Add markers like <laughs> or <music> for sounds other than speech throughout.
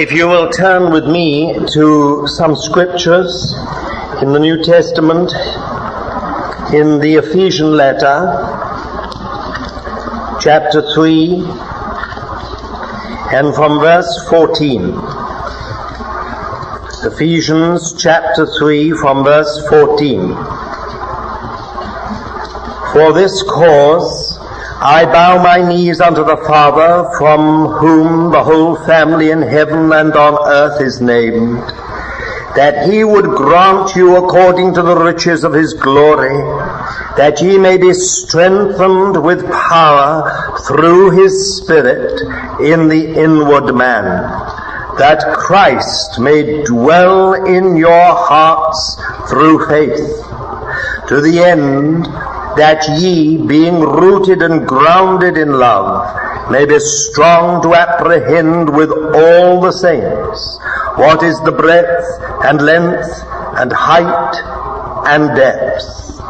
If you will turn with me to some scriptures in the New Testament, in the Ephesian letter, chapter 3, and from verse 14. Ephesians chapter 3 from verse 14. For this cause I bow my knees unto the Father, from whom the whole family in heaven and on earth is named, that he would grant you according to the riches of his glory, that ye may be strengthened with power through his Spirit in the inward man, that Christ may dwell in your hearts through faith, to the end that ye, being rooted and grounded in love, may be strong to apprehend with all the saints what is the breadth and length and height and depth,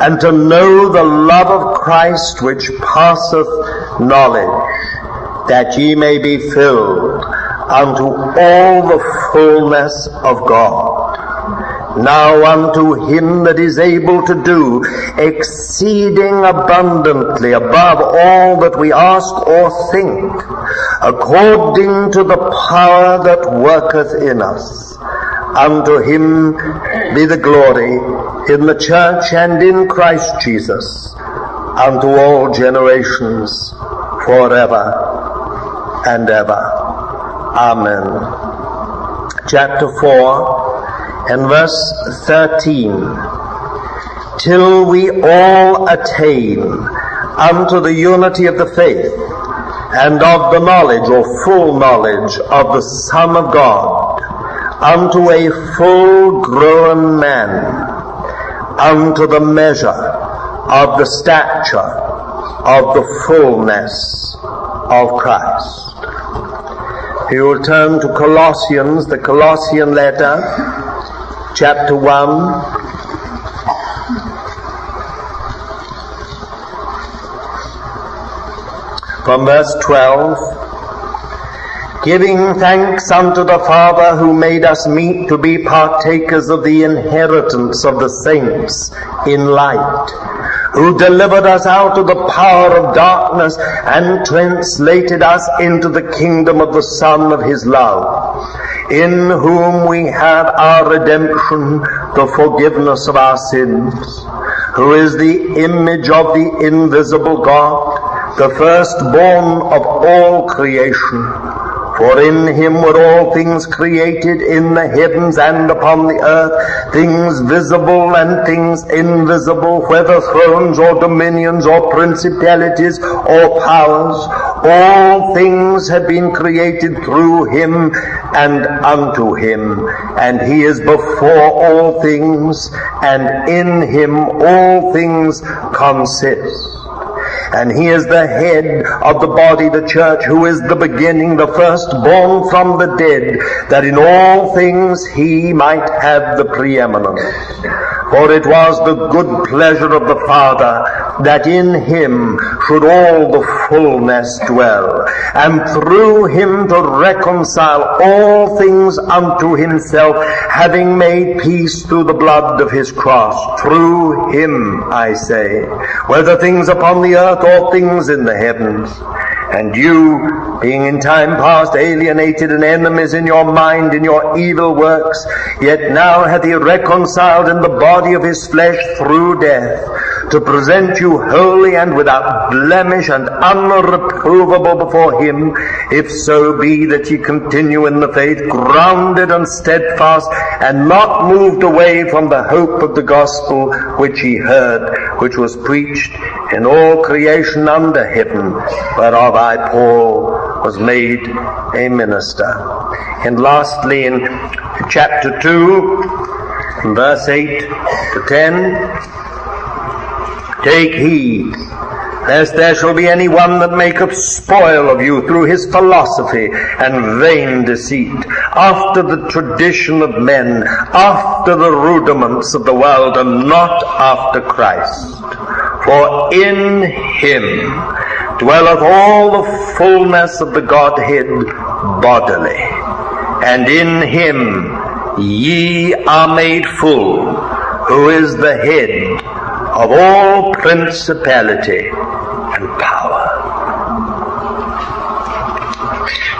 and to know the love of Christ which passeth knowledge, that ye may be filled unto all the fullness of God. Now unto him that is able to do exceeding abundantly above all that we ask or think, according to the power that worketh in us. Unto him be the glory in the church and in Christ Jesus, unto all generations, forever and ever. Amen. Chapter 4 and verse 13. Till we all attain unto the unity of the faith and of the knowledge or full knowledge of the Son of God, unto a full grown man, unto the measure of the stature of the fullness of Christ. You will turn to Colossians, the Colossian letter, chapter 1. From verse 12. Giving thanks unto the Father who made us meet to be partakers of the inheritance of the saints in light who delivered us out of the power of darkness and translated us into the kingdom of the Son of His love, in whom we have our redemption, the forgiveness of our sins, who is the image of the invisible God, the firstborn of all creation. For in him were all things created in the heavens and upon the earth, things visible and things invisible, whether thrones or dominions or principalities or powers. All things have been created through him and unto him. And he is before all things, and in him all things consist. And he is the head of the body, the church, who is the beginning, the firstborn from the dead, that in all things he might have the preeminence. For it was the good pleasure of the Father that in him should all the fullness dwell, and through him to reconcile all things unto himself, having made peace through the blood of his cross. Through him, I say, whether things upon the earth or things in the heavens. And you, being in time past alienated and enemies in your mind in your evil works, yet now hath he reconciled in the body of his flesh through death, to present you holy and without blemish and unreprovable before him, if so be that ye continue in the faith, grounded and steadfast, and not moved away from the hope of the gospel which ye heard, which was preached in all creation under heaven, whereof I, Paul, was made a minister. And lastly, in chapter 2, verse 8 to 10, Take heed, lest there shall be any one that maketh spoil of you through his philosophy and vain deceit, after the tradition of men, after the rudiments of the world, and not after Christ. For in him dwelleth all the fullness of the Godhead bodily. and in him ye are made full, who is the head of all principality and power.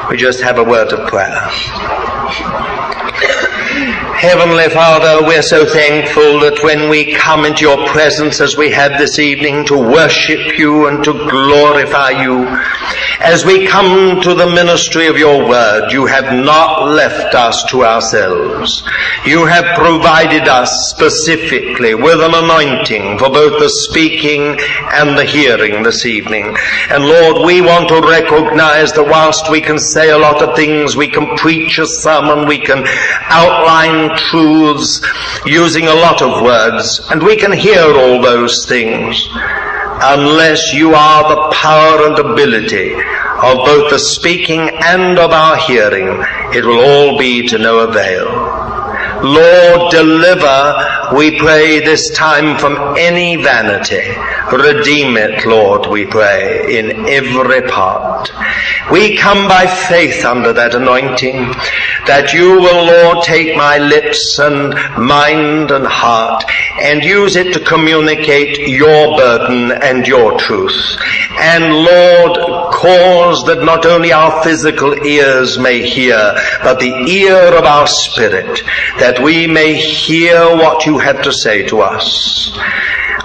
We just have a word of prayer. Heavenly Father, we're so thankful that when we come into your presence as we have this evening to worship you and to glorify you, as we come to the ministry of your word, you have not left us to ourselves. You have provided us specifically with an anointing for both the speaking and the hearing this evening. And Lord, we want to recognize that whilst we can say a lot of things, we can preach a sermon, we can outline truths using a lot of words, and we can hear all those things. Unless you are the power and ability of both the speaking and of our hearing, it will all be to no avail. Lord, deliver, we pray this time from any vanity. Redeem it, Lord, we pray, in every part. We come by faith under that anointing, that you will, Lord, take my lips and mind and heart and use it to communicate your burden and your truth. And Lord, cause that not only our physical ears may hear, but the ear of our spirit, that we may hear what you have to say to us.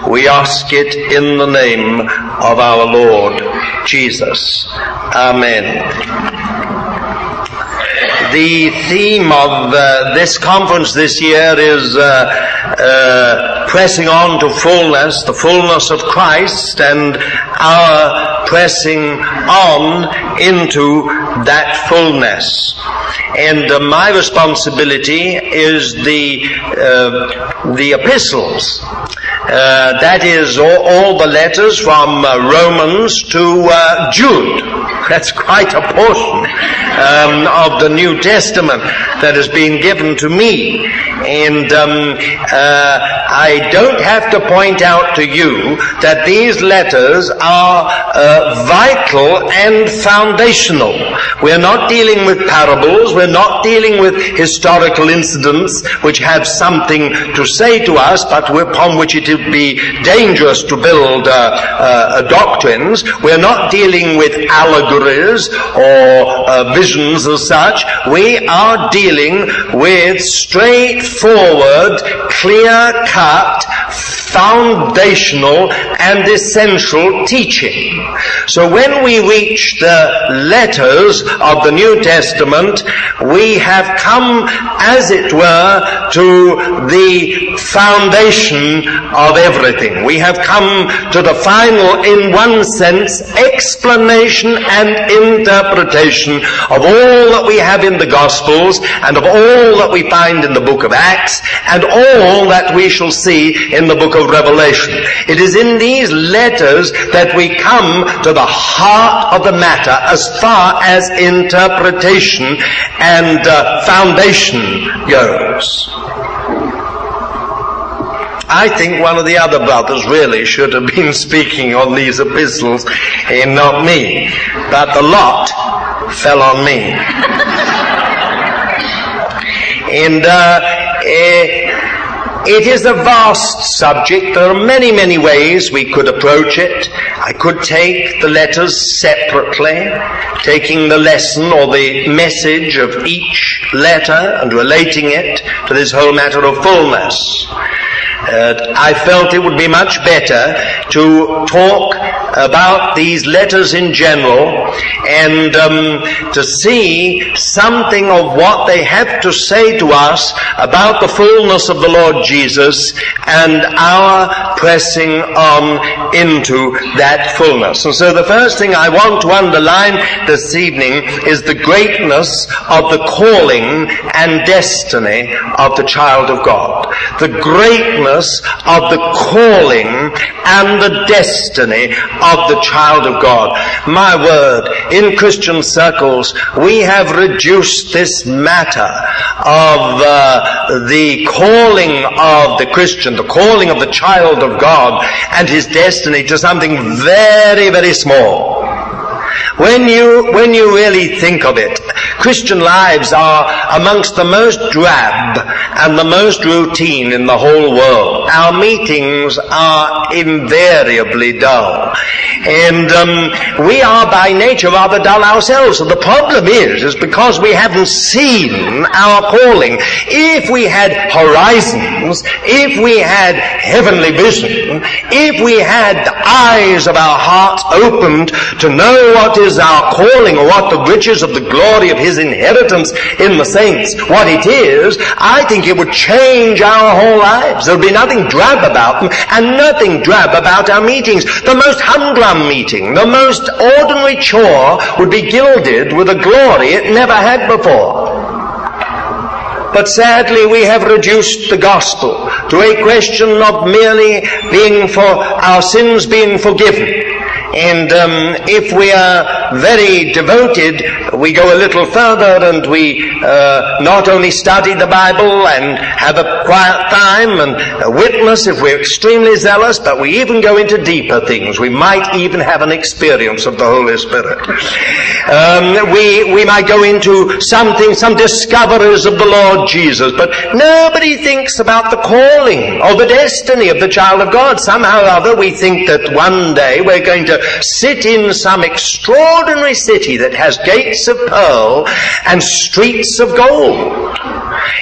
We ask it in the name of our Lord Jesus. Amen the theme of uh, this conference this year is uh, uh, pressing on to fullness, the fullness of Christ, and our pressing on into that fullness. And uh, my responsibility is the uh, the epistles. Uh, that is all, all, the letters from uh, Romans to uh, Jude. That's quite a portion um, of the New Testament that has been given to me. And um, uh, I don't have to point out to you that these letters are uh, vital and foundational. We're not dealing with parables. We're not dealing with historical incidents which have something to say to us, but upon which it would be dangerous to build uh, uh, doctrines. We're not dealing with allegories or uh, visions as such. We are dealing with straightforward, clear-cut, foundational and essential teaching. So when we reach the letters of the New Testament, we have come, as it were, to the foundation of everything. We have come to the final, in one sense, explanation and interpretation of all that we have in the Gospels and of all that we find in the book of Acts and all that we shall see in the book of Revelation. It is in these letters that we come to the heart of the matter as far as interpretation and uh, foundation goes. I think one of the other brothers really should have been <laughs> speaking on these epistles and not me. But the lot fell on me. <laughs> and uh, eh, it is a vast subject. There are many, many ways we could approach it. I could take the letters separately, taking the lesson or the message of each letter and relating it to this whole matter of fullness. Uh, I felt it would be much better to talk about these letters in general and um, to see something of what they have to say to us about the fullness of the Lord Jesus and our pressing on into that fullness. And so the first thing I want to underline this evening is the greatness of the calling and destiny of the child of God. The greatness of the calling and the destiny of the child of God. My word, in Christian circles, we have reduced this matter of uh, the calling of the Christian, the calling of the child of God and his destiny to something very, very small. When you, when you really think of it, Christian lives are amongst the most drab and the most routine in the whole world. Our meetings are invariably dull. And um, we are by nature rather dull ourselves. So the problem is, is because we haven't seen our calling. If we had horizons, if we had heavenly vision, if we had the eyes of our hearts opened to know what is is our calling or what the riches of the glory of his inheritance in the saints, what it is, I think it would change our whole lives. There'll be nothing drab about them and nothing drab about our meetings. The most humdrum meeting, the most ordinary chore would be gilded with a glory it never had before. But sadly, we have reduced the gospel to a question of merely being for our sins being forgiven and um, if we are very devoted, we go a little further and we uh, not only study the Bible and have a quiet time and witness if we're extremely zealous, but we even go into deeper things. We might even have an experience of the Holy Spirit. Um, we, we might go into something, some discoveries of the Lord Jesus, but nobody thinks about the calling or the destiny of the child of God. Somehow or other we think that one day we're going to sit in some extraordinary city that has gates of pearl and streets of gold.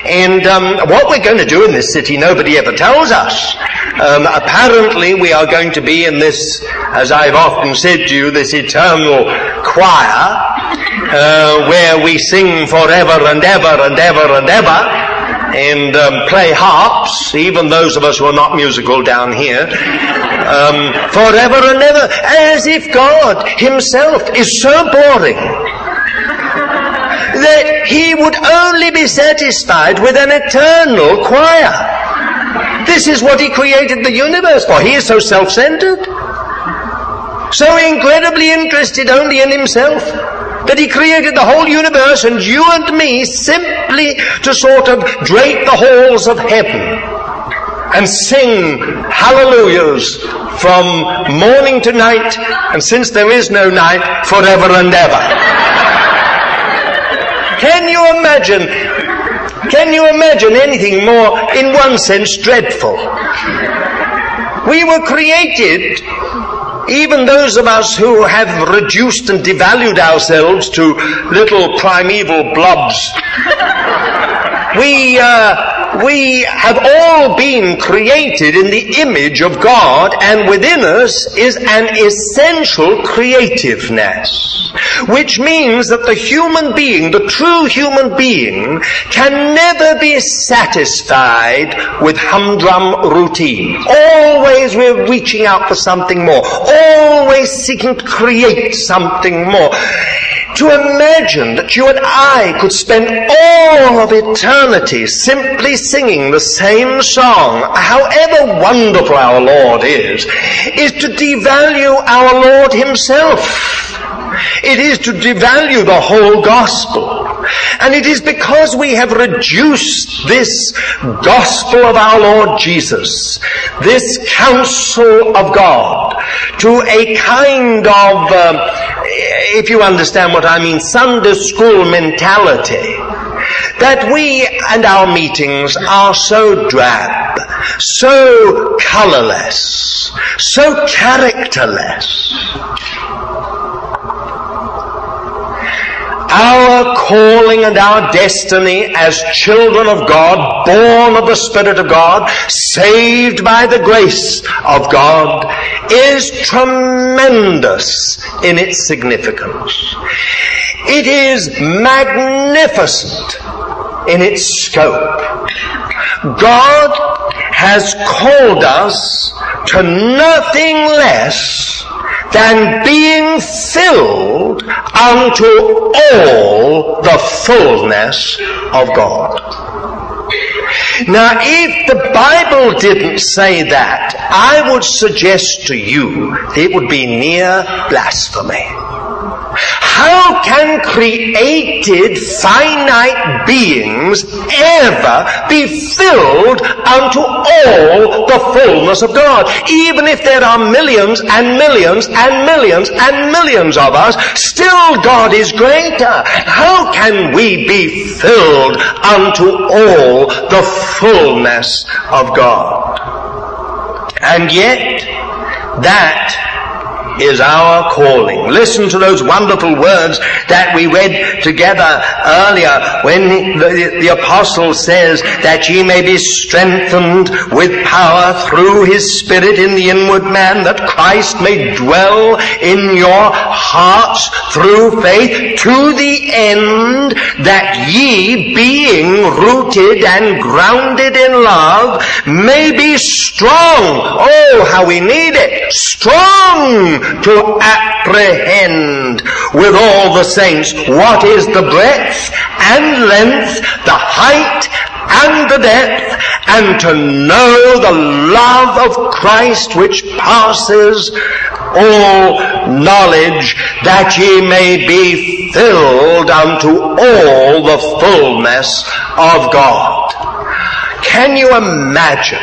And um, what we're going to do in this city, nobody ever tells us. Um, apparently, we are going to be in this, as I've often said to you, this eternal choir, uh, where we sing forever and ever and ever and ever and um, play harps, even those of us who are not musical down here, um, forever and ever, as if God Himself is so boring that He would only be satisfied with an eternal choir. This is what He created the universe for. He is so self-centered, so incredibly interested only in Himself that he created the whole universe and you and me simply to sort of drape the halls of heaven and sing hallelujahs from morning to night and since there is no night forever and ever. <laughs> Can you imagine can you imagine anything more, in one sense, dreadful? We were created even those of us who have reduced and devalued ourselves to little primeval blobs, <laughs> we, uh, we have all been created in the image of God and within us is an essential creativeness. Which means that the human being, the true human being, can never be satisfied with humdrum routine. Always we're reaching out for something more. Always seeking to create something more. To imagine that you and I could spend all of eternity simply singing the same song, however wonderful our Lord is, is to devalue our Lord Himself. It is to devalue the whole gospel. And it is because we have reduced this gospel of our Lord Jesus, this counsel of God, to a kind of, uh, if you understand what I mean, Sunday school mentality that we and our meetings are so drab, so colorless, so characterless. Our calling and our destiny as children of God, born of the Spirit of God, saved by the grace of God, is tremendous in its significance. It is magnificent in its scope. God has called us to nothing less than being filled unto all the fullness of God. Now, if the Bible didn't say that, I would suggest to you it would be near blasphemy. How can created finite beings ever be filled unto all the fullness of God? Even if there are millions and millions and millions and millions of us, still God is greater. How can we be filled unto all the fullness of God? And yet, that is our calling. Listen to those wonderful words that we read together earlier when the, the, apostle says that ye may be strengthened with power through his spirit in the inward man that Christ may dwell in your hearts through faith to the end that ye being rooted and grounded in love may be strong. Oh, how we need it. Strong to apprehend with all the saints what is the breadth and length, the height and the depth, and to know the love of Christ which passes all knowledge, that ye may be filled unto all the fullness of God. Can you imagine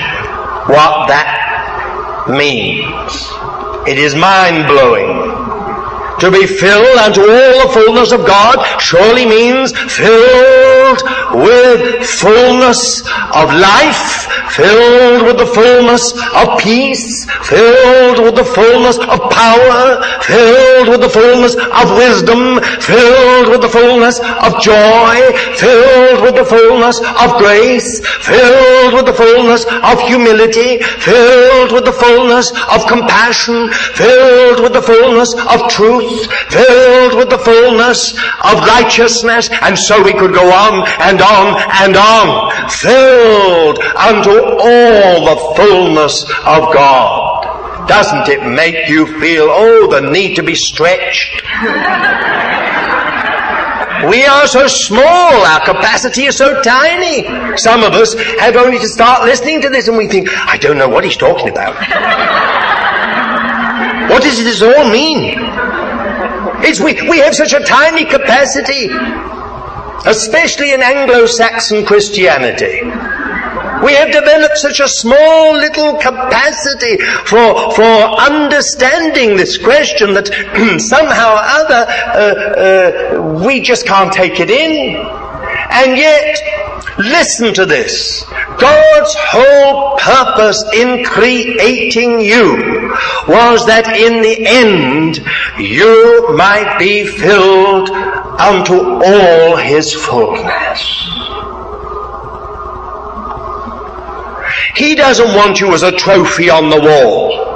what that means? It is mind blowing. To be filled unto all the fullness of God surely means filled with fullness of life, filled with the fullness of peace, filled with the fullness of power, filled with the fullness of wisdom, filled with the fullness of joy, filled with the fullness of grace, filled with the fullness of humility, filled with the fullness of compassion, filled with the fullness of truth, filled with the fullness of righteousness, and so we could go on and on and on, filled unto all the fullness of God. Doesn't it make you feel, oh, the need to be stretched? We are so small, our capacity is so tiny. Some of us have only to start listening to this and we think, I don't know what he's talking about. what does this all mean? It's we, we have such a tiny capacity, especially in Anglo-Saxon Christianity. We have developed such a small little capacity for, for understanding this question that <clears throat> somehow or other uh, uh, we just can't take it in. And yet, listen to this. God's whole purpose in creating you was that in the end you might be filled unto all his fullness. He doesn't want you as a trophy on the wall.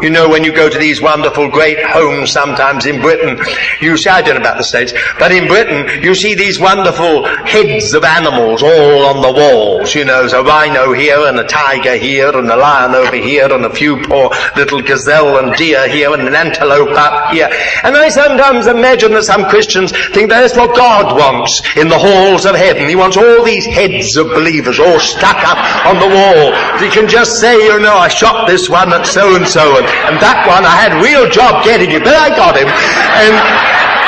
You know, when you go to these wonderful great homes sometimes in Britain, you see, I don't know about the States, but in Britain, you see these wonderful heads of animals all on the walls. You know, there's a rhino here and a tiger here and a lion over here and a few poor little gazelle and deer here and an antelope up here. And I sometimes imagine that some Christians think that's what God wants in the halls of heaven. He wants all these heads of believers all stuck up on the wall. He can just say, you know, I shot this one at so and so and and that one, I had a real job getting you, but I got him. And,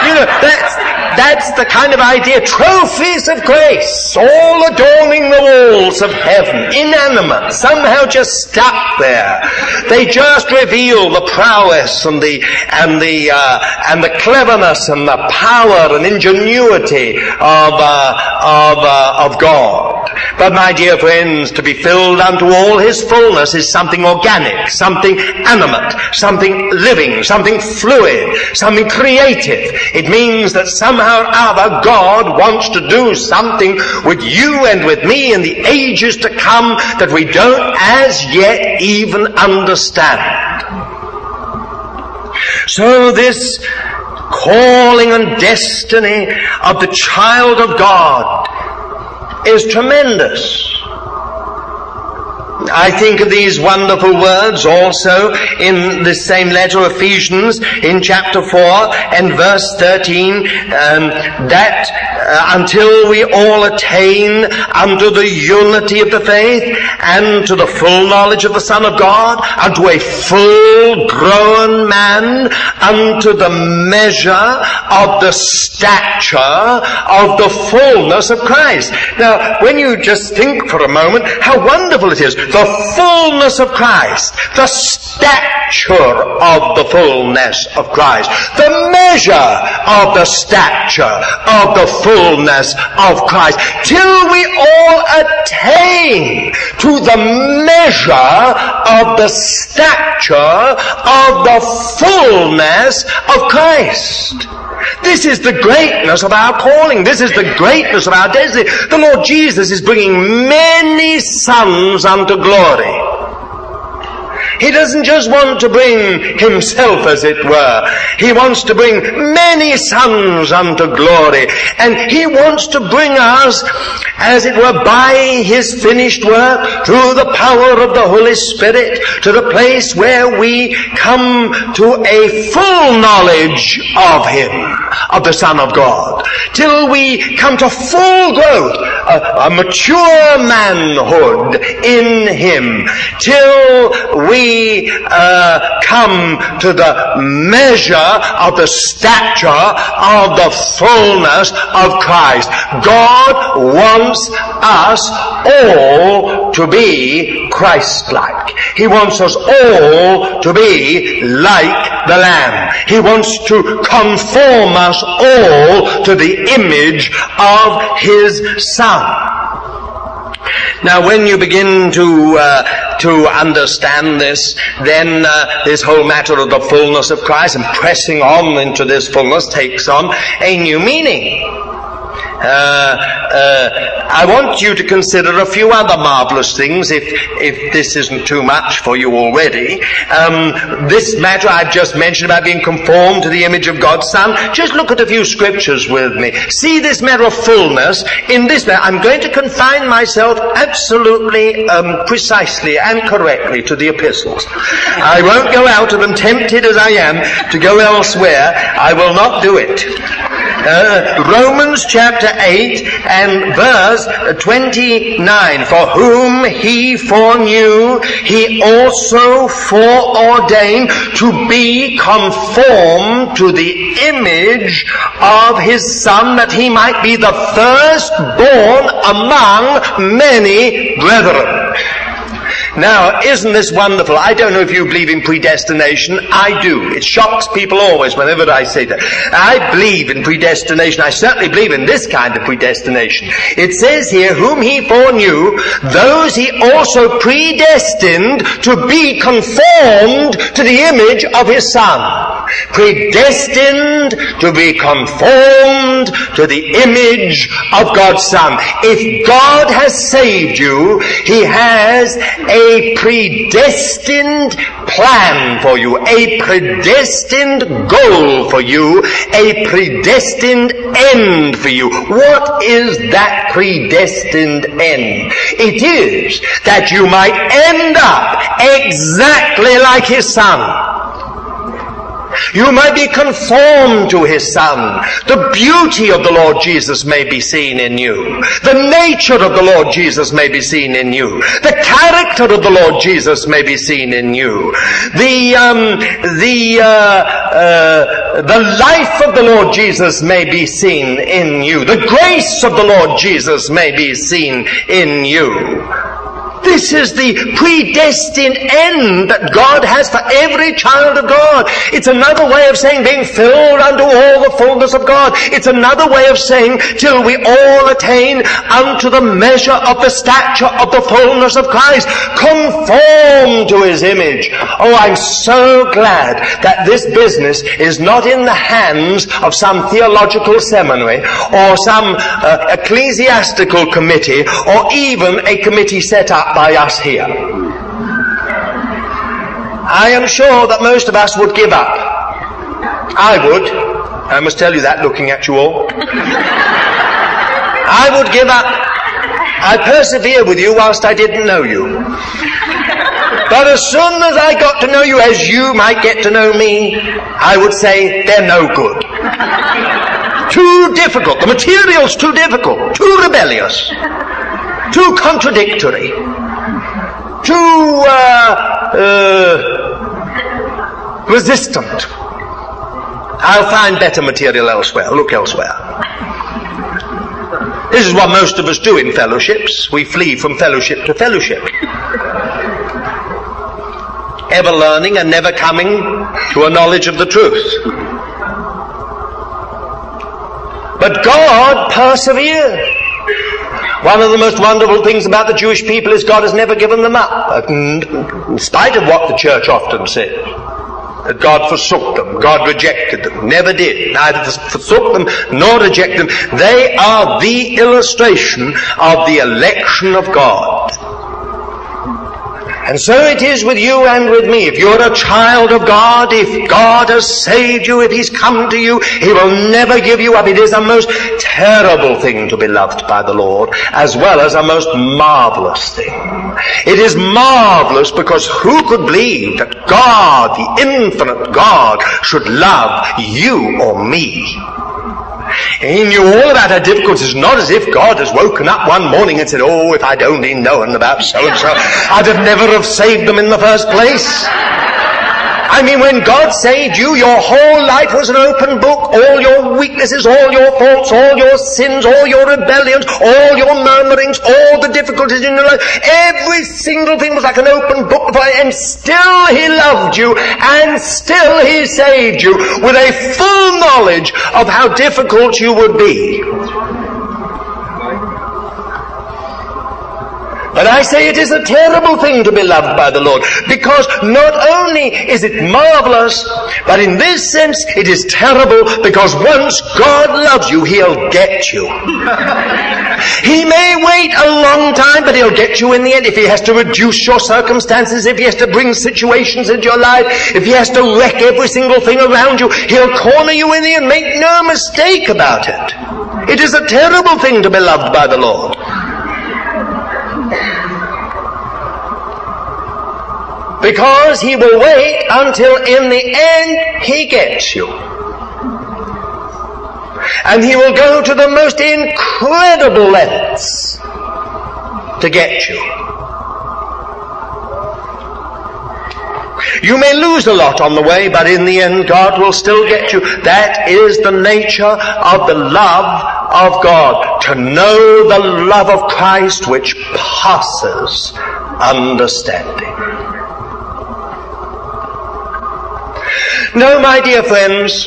you know, that's, that's the kind of idea. Trophies of grace, all adorning the walls of heaven, inanimate, somehow just stuck there. They just reveal the prowess and the and the uh, and the cleverness and the power and ingenuity of uh, of uh, of God. But my dear friends, to be filled unto all His fullness is something organic, something animate, something living, something fluid, something creative. It means that somehow or other God wants to do something with you and with me in the ages to come that we don't as yet even understand. So this calling and destiny of the child of God is tremendous. I think of these wonderful words also in the same letter, Ephesians, in chapter 4 and verse 13, um, that uh, until we all attain unto the unity of the faith and to the full knowledge of the Son of God, unto a full grown man, unto the measure of the stature of the fullness of Christ. Now, when you just think for a moment how wonderful it is, the fullness of Christ, the stature of the fullness of Christ, the measure of the stature of the fullness of Christ, till we all attain to the measure of the stature of the fullness of Christ. This is the greatness of our calling. This is the greatness of our destiny. The Lord Jesus is bringing many sons unto glory. He doesn't just want to bring himself, as it were. He wants to bring many sons unto glory. And he wants to bring us, as it were, by his finished work, through the power of the Holy Spirit, to the place where we come to a full knowledge of him, of the Son of God, till we come to full growth, a, a mature manhood in him, till we uh, come to the measure of the stature of the fullness of Christ. God wants us all to be Christ-like. He wants us all to be like the Lamb. He wants to conform us all to the image of His Son. Now, when you begin to uh, to understand this, then uh, this whole matter of the fullness of Christ and pressing on into this fullness takes on a new meaning. Uh, uh, I want you to consider a few other marvelous things if, if this isn't too much for you already. Um, this matter I've just mentioned about being conformed to the image of God's Son, just look at a few scriptures with me. See this matter of fullness in this matter. I'm going to confine myself absolutely, um, precisely and correctly to the epistles. I won't go out of them tempted as I am to go elsewhere. I will not do it. Uh, Romans chapter 8 and verse 29. For whom he foreknew, he also foreordained to be conformed to the image of his son that he might be the firstborn among many brethren. Now, isn't this wonderful? I don't know if you believe in predestination. I do. It shocks people always whenever I say that. I believe in predestination. I certainly believe in this kind of predestination. It says here, whom he foreknew, those he also predestined to be conformed to the image of his son. Predestined to be conformed to the image of God's son. If God has saved you, he has a predestined plan for you, a predestined goal for you, a predestined end for you. What is that predestined end? It is that you might end up exactly like his son. You may be conformed to His Son. The beauty of the Lord Jesus may be seen in you. The nature of the Lord Jesus may be seen in you. The character of the Lord Jesus may be seen in you. The, um, the, uh, uh, the life of the Lord Jesus may be seen in you. The grace of the Lord Jesus may be seen in you. This is the predestined end that God has for every child of God. It's another way of saying being filled unto all the fullness of God. It's another way of saying till we all attain unto the measure of the stature of the fullness of Christ. Conform to His image. Oh, I'm so glad that this business is not in the hands of some theological seminary or some uh, ecclesiastical committee or even a committee set up by us here. I am sure that most of us would give up. I would. I must tell you that looking at you all. I would give up. I persevere with you whilst I didn't know you. But as soon as I got to know you as you might get to know me, I would say they're no good. too difficult. The material's too difficult. Too rebellious. Too contradictory. Too, uh, uh, resistant. I'll find better material elsewhere. Look elsewhere. This is what most of us do in fellowships. We flee from fellowship to fellowship. Ever learning and never coming to a knowledge of the truth. But God persevered. One of the most wonderful things about the Jewish people is God has never given them up, in spite of what the church often says that God forsook them, God rejected them, never did, neither forsook them nor rejected them. They are the illustration of the election of God. And so it is with you and with me. If you're a child of God, if God has saved you, if He's come to you, He will never give you up. It is a most terrible thing to be loved by the Lord, as well as a most marvelous thing. It is marvelous because who could believe that God, the infinite God, should love you or me? He knew all about her difficulties, not as if God has woken up one morning and said, Oh, if I'd only known about so and so, I'd have never have saved them in the first place. I mean, when God saved you, your whole life was an open book. All your weaknesses, all your faults, all your sins, all your rebellions, all your murmurings, all the difficulties in your life, every single thing was like an open book before and still He loved you, and still He saved you with a full knowledge of how difficult you would be. But I say it is a terrible thing to be loved by the Lord because not only is it marvelous, but in this sense it is terrible because once God loves you, He'll get you. <laughs> he may wait a long time, but He'll get you in the end. If He has to reduce your circumstances, if He has to bring situations into your life, if He has to wreck every single thing around you, He'll corner you in the end. Make no mistake about it. It is a terrible thing to be loved by the Lord. Because he will wait until in the end he gets you. And he will go to the most incredible lengths to get you. You may lose a lot on the way, but in the end God will still get you. That is the nature of the love of God. To know the love of Christ which passes understanding. No, my dear friends,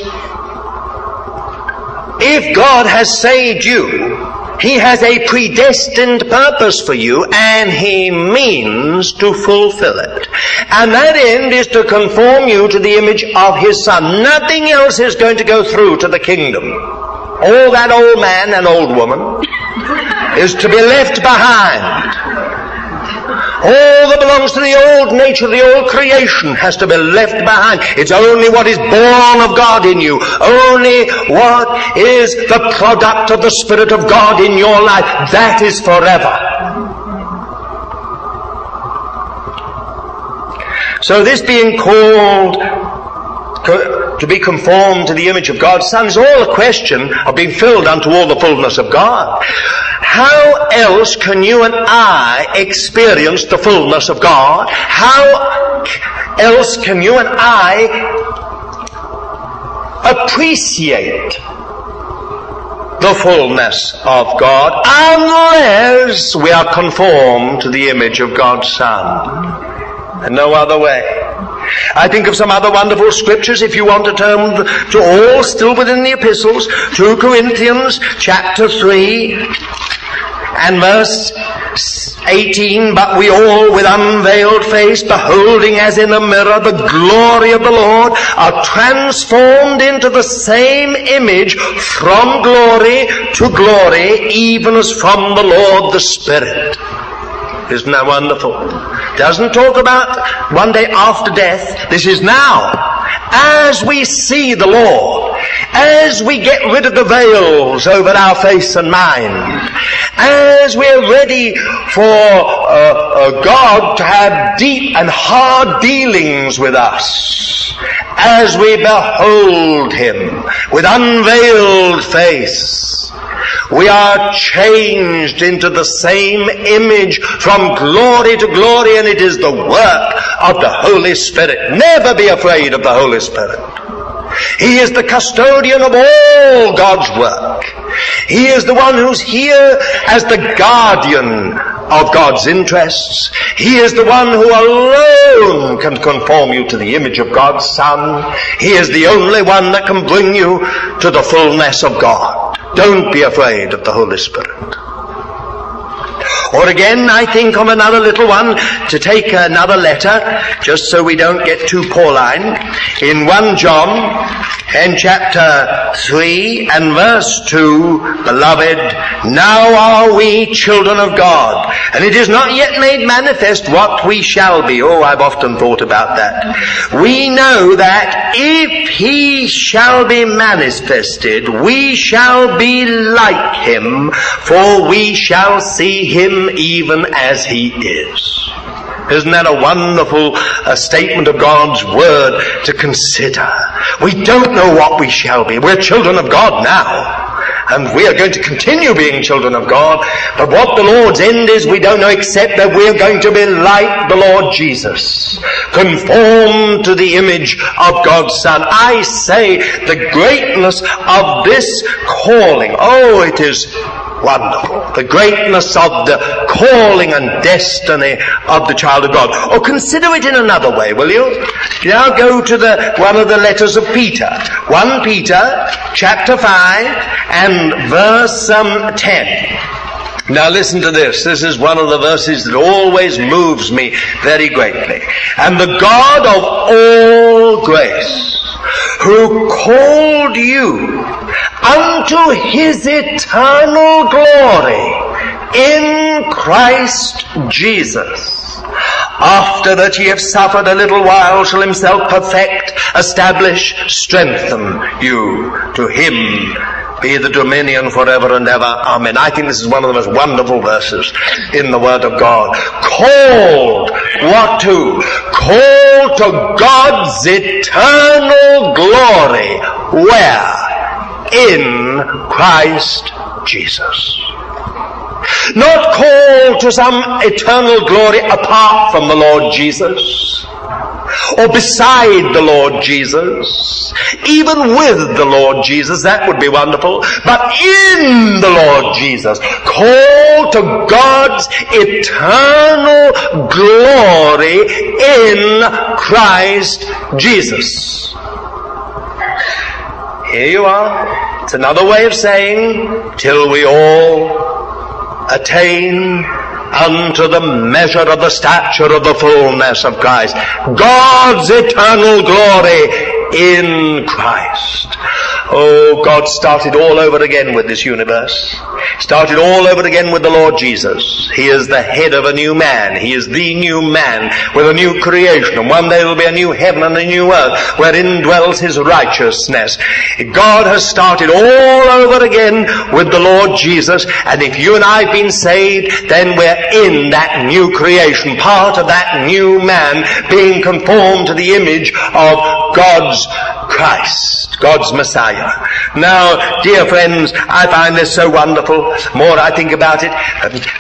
if God has saved you, He has a predestined purpose for you and He means to fulfill it. And that end is to conform you to the image of His Son. Nothing else is going to go through to the kingdom. All that old man and old woman is to be left behind. All that belongs to the old nature, the old creation has to be left behind. It's only what is born of God in you. Only what is the product of the Spirit of God in your life. That is forever. So this being called to be conformed to the image of God's Son is all a question of being filled unto all the fullness of God. How else can you and I experience the fullness of God? How else can you and I appreciate the fullness of God unless we are conformed to the image of God's Son? And no other way. I think of some other wonderful scriptures if you want to turn to all still within the epistles. 2 Corinthians chapter 3 and verse 18, but we all with unveiled face, beholding as in a mirror the glory of the Lord, are transformed into the same image from glory to glory, even as from the Lord the Spirit. Isn't that wonderful? Doesn't talk about one day after death. This is now. As we see the Lord, as we get rid of the veils over our face and mind, as we're ready for uh, uh, God to have deep and hard dealings with us, as we behold Him with unveiled face, we are changed into the same image from glory to glory and it is the work of the Holy Spirit. Never be afraid of the Holy Spirit. He is the custodian of all God's work. He is the one who's here as the guardian of God's interests. He is the one who alone can conform you to the image of God's Son. He is the only one that can bring you to the fullness of God. Don't be afraid of the Holy Spirit. Or again, I think of another little one to take another letter, just so we don't get too Pauline. In 1 John, in chapter 3 and verse 2, Beloved, now are we children of God, and it is not yet made manifest what we shall be. Oh, I've often thought about that. We know that if he shall be manifested, we shall be like him, for we shall see him even as he is. Isn't that a wonderful uh, statement of God's word to consider? We don't know what we shall be. We're children of God now. And we are going to continue being children of God. But what the Lord's end is, we don't know except that we're going to be like the Lord Jesus. Conformed to the image of God's Son. I say the greatness of this calling. Oh, it is Wonderful. The greatness of the calling and destiny of the child of God. Or consider it in another way, will you? Now go to the, one of the letters of Peter. 1 Peter, chapter 5, and verse um, 10. Now listen to this. This is one of the verses that always moves me very greatly. And the God of all grace, who called you unto his eternal glory in Christ Jesus. After that ye have suffered a little while shall himself perfect, establish, strengthen you. To him be the dominion forever and ever. Amen. I think this is one of the most wonderful verses in the Word of God. Called, what to? Called to God's eternal glory. Where? In Christ Jesus. Not called to some eternal glory apart from the Lord Jesus or beside the Lord Jesus, even with the Lord Jesus, that would be wonderful, but in the Lord Jesus, called to God's eternal glory in Christ Jesus. Here you are. It's another way of saying, till we all attain unto the measure of the stature of the fullness of Christ. God's eternal glory in Christ. Oh, God started all over again with this universe. Started all over again with the Lord Jesus. He is the head of a new man. He is the new man with a new creation. And one day there will be a new heaven and a new earth wherein dwells his righteousness. God has started all over again with the Lord Jesus. And if you and I have been saved, then we're in that new creation, part of that new man being conformed to the image of God's Christ, God's Messiah. Now, dear friends, I find this so wonderful. More I think about it.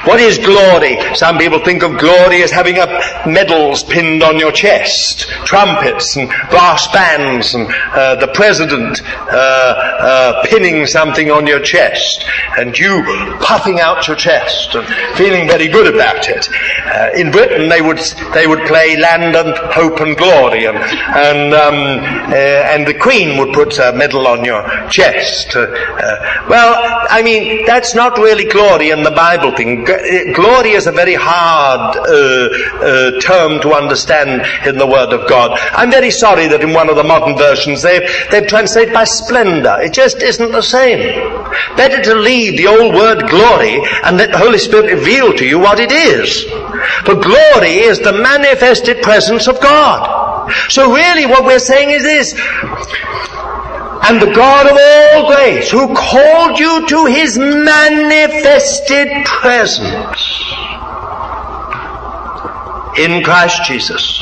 What is glory? Some people think of glory as having a medals pinned on your chest, trumpets and brass bands, and uh, the president uh, uh, pinning something on your chest, and you puffing out your chest and feeling very good about it. Uh, in Britain, they would they would play Land of Hope and Glory, and and um, uh, and the Queen would put a medal on your chest. Uh, uh, well, I mean, that's not really glory in the Bible thing. G- glory is a very hard uh, term to understand in the Word of God. I'm very sorry that in one of the modern versions they've, they've translated by splendor. It just isn't the same. Better to leave the old word glory and let the Holy Spirit reveal to you what it is. For glory is the manifested presence of God. So really what we're saying is this. and the God of all grace, who called you to his manifested presence in Christ Jesus.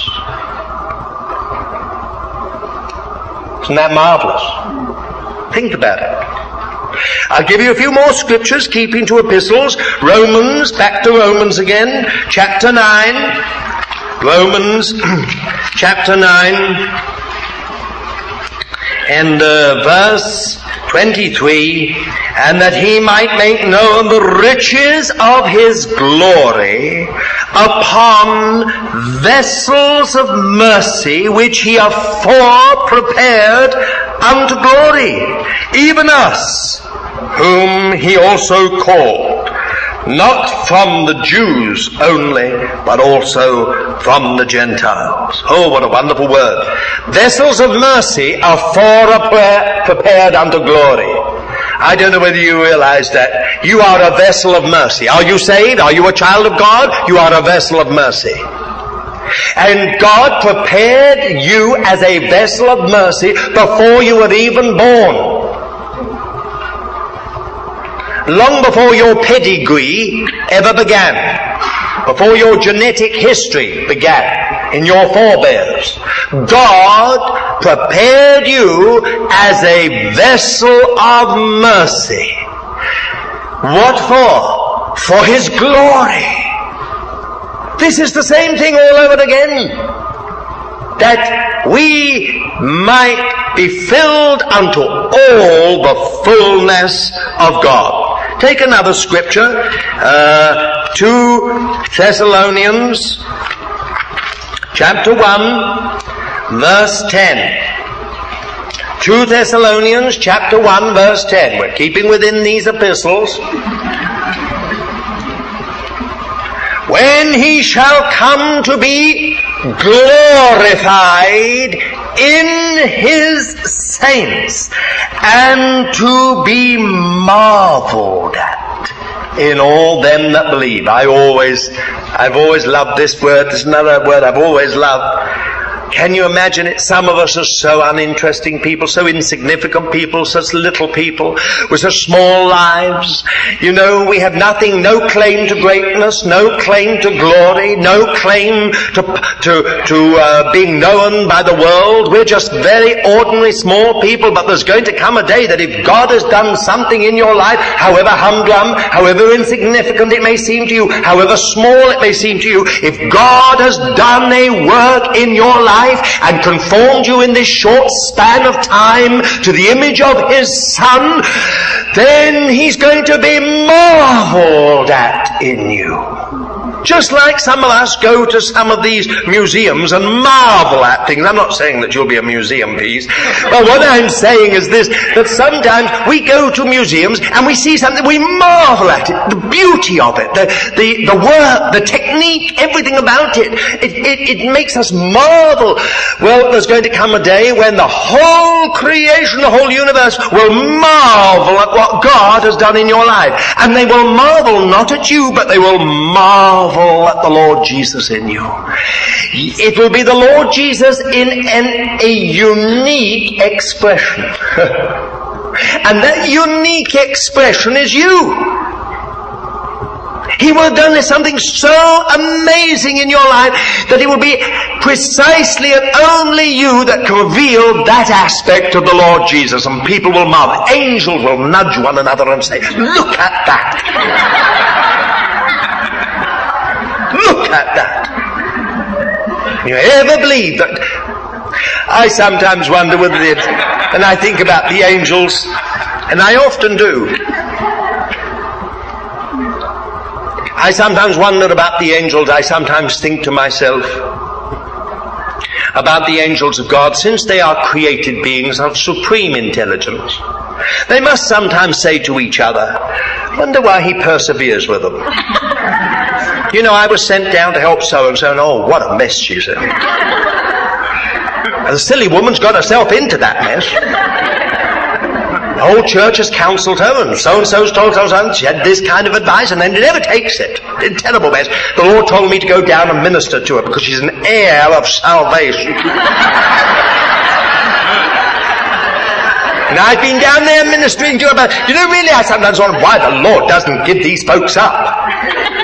Isn't that marvelous? Think about it. I'll give you a few more scriptures, keeping to epistles. Romans, back to Romans again, chapter 9. Romans, chapter 9 and uh, verse 23, and that he might make known the riches of his glory upon vessels of mercy which he afore prepared unto glory, even us, whom he also called not from the Jews only, but also from the Gentiles. Oh, what a wonderful word. Vessels of mercy are fore prepared unto glory. I don't know whether you realize that. You are a vessel of mercy. Are you saved? Are you a child of God? You are a vessel of mercy. And God prepared you as a vessel of mercy before you were even born long before your pedigree ever began, before your genetic history began in your forebears. God prepared you as a vessel of mercy. What for? For His glory. This is the same thing all over again. That we might be filled unto all the fullness of God. Take another scripture, uh, 2 Thessalonians, chapter 1, verse 10. 2 Thessalonians chapter 1 verse 10. We're keeping within these epistles. When he shall come to be glorified in his saints and to be marveled at in all them that believe. I always, I've always loved this word. There's another word I've always loved. Can you imagine it? Some of us are so uninteresting people, so insignificant people, such little people, with such small lives. You know, we have nothing, no claim to greatness, no claim to glory, no claim to, to, to uh, being known by the world. We're just very ordinary small people, but there's going to come a day that if God has done something in your life, however humdrum, however insignificant it may seem to you, however small it may seem to you, if God has done a work in your life, life and conformed you in this short span of time to the image of His Son, then He's going to be marveled at in you. Just like some of us go to some of these museums and marvel at things. I'm not saying that you'll be a museum piece, but what I'm saying is this, that sometimes we go to museums and we see something, we marvel at it, the beauty of it, the, the, the work, the technique, everything about it. It, it. it makes us marvel. Well, there's going to come a day when the whole creation, the whole universe will marvel at what God has done in your life. And they will marvel not at you, but they will marvel marvel at the Lord Jesus in you. It will be the Lord Jesus in an, a unique expression. <laughs> and that unique expression is you. He will have done something so amazing in your life that it will be precisely and only you that can reveal that aspect of the Lord Jesus. And people will marvel. Angels will nudge one another and say, look at that. At that. You ever believe that? I sometimes wonder whether it, and I think about the angels, and I often do. I sometimes wonder about the angels. I sometimes think to myself about the angels of God, since they are created beings of supreme intelligence. They must sometimes say to each other, wonder why he perseveres with them. You know, I was sent down to help so and so, and oh, what a mess she's in. And the silly woman's got herself into that mess. The whole church has counselled her, and so and so's told so and she had this kind of advice, and then never takes it. Terrible mess. The Lord told me to go down and minister to her because she's an heir of salvation. And I've been down there ministering to about, you know, really, I sometimes wonder why the Lord doesn't give these folks up.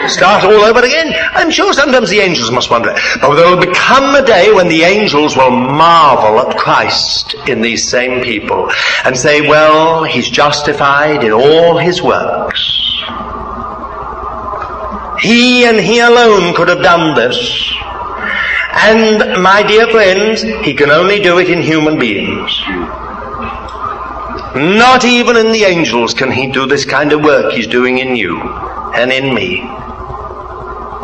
Start all over again. I'm sure sometimes the angels must wonder. But there will become a day when the angels will marvel at Christ in these same people and say, well, he's justified in all his works. He and he alone could have done this. And my dear friends, he can only do it in human beings. Not even in the angels can he do this kind of work he's doing in you and in me.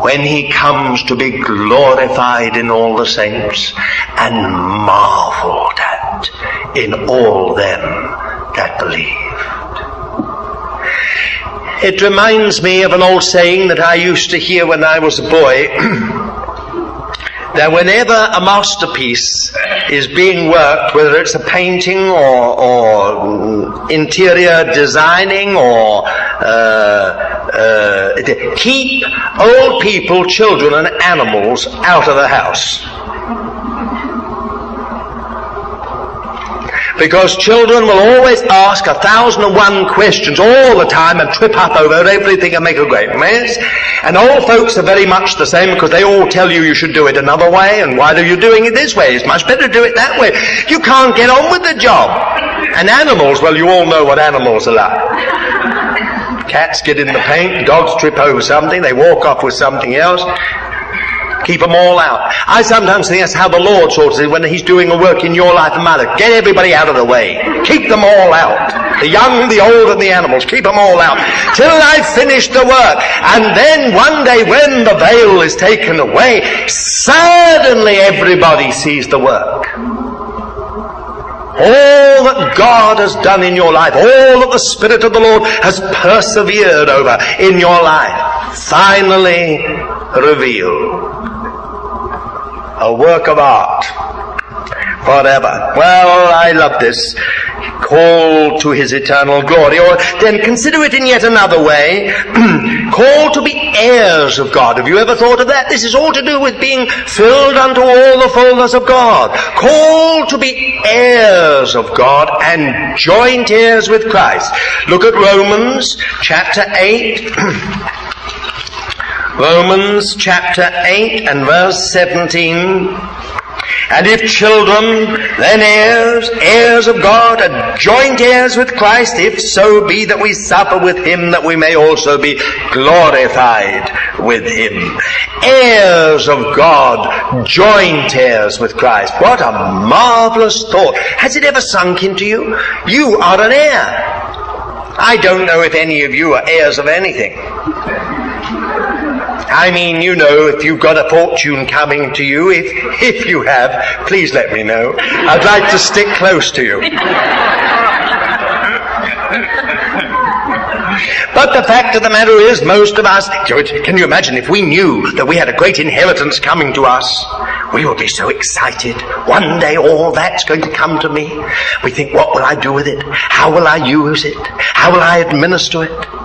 When he comes to be glorified in all the saints and marveled at in all them that believed. It reminds me of an old saying that I used to hear when I was a boy. <clears throat> that whenever a masterpiece is being worked, whether it's a painting or, or interior designing or uh, uh, keep old people, children, and animals out of the house. Because children will always ask a thousand and one questions all the time and trip up over everything and make a great mess. And old folks are very much the same because they all tell you you should do it another way and why are you doing it this way? It's much better to do it that way. You can't get on with the job. And animals, well you all know what animals are like. Cats get in the paint, dogs trip over something, they walk off with something else. Keep them all out. I sometimes think that's how the Lord sorts it when He's doing a work in your life and mine. Get everybody out of the way. Keep them all out. The young, the old, and the animals. Keep them all out. Till I finish the work. And then one day when the veil is taken away, suddenly everybody sees the work. All that God has done in your life, all that the Spirit of the Lord has persevered over in your life, finally revealed. A work of art forever. Well, I love this. Called to his eternal glory. Or then consider it in yet another way. <clears throat> Called to be heirs of God. Have you ever thought of that? This is all to do with being filled unto all the fullness of God. Called to be heirs of God and joint heirs with Christ. Look at Romans chapter 8. <clears throat> Romans chapter 8 and verse 17. And if children, then heirs, heirs of God, and joint heirs with Christ, if so be that we suffer with him, that we may also be glorified with him. Heirs of God, joint heirs with Christ. What a marvelous thought. Has it ever sunk into you? You are an heir. I don't know if any of you are heirs of anything. I mean, you know, if you've got a fortune coming to you, if, <laughs> if you have, please let me know. I'd like to stick close to you. But the fact of the matter is, most of us, George, can you imagine if we knew that we had a great inheritance coming to us? We would be so excited. One day all that's going to come to me. We think, what will I do with it? How will I use it? How will I administer it?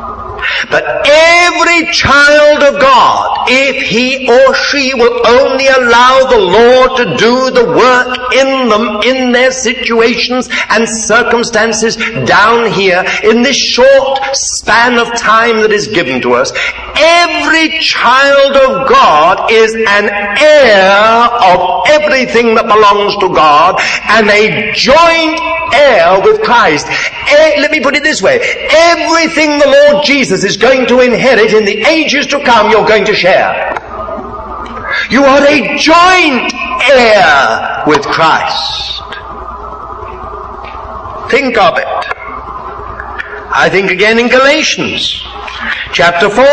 But every child of God, if he or she will only allow the Lord to do the work in them, in their situations and circumstances down here, in this short span of time that is given to us, every child of God is an heir of everything that belongs to God and a joint heir with Christ. Eh, let me put it this way. Everything the Lord Jesus is going to inherit in the ages to come, you're going to share. You are a joint heir with Christ. Think of it. I think again in Galatians chapter 4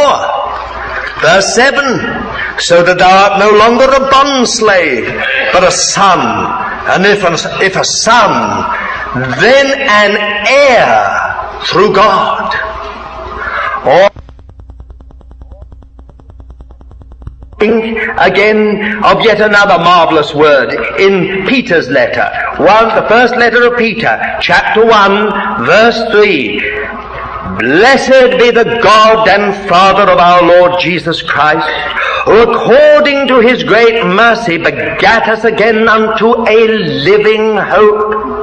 verse 7 so that thou art no longer a bond slave but a son and if a, if a son then an heir through God or again of yet another marvelous word in Peter's letter. One, the first letter of Peter, chapter 1, verse 3. Blessed be the God and Father of our Lord Jesus Christ, who according to his great mercy begat us again unto a living hope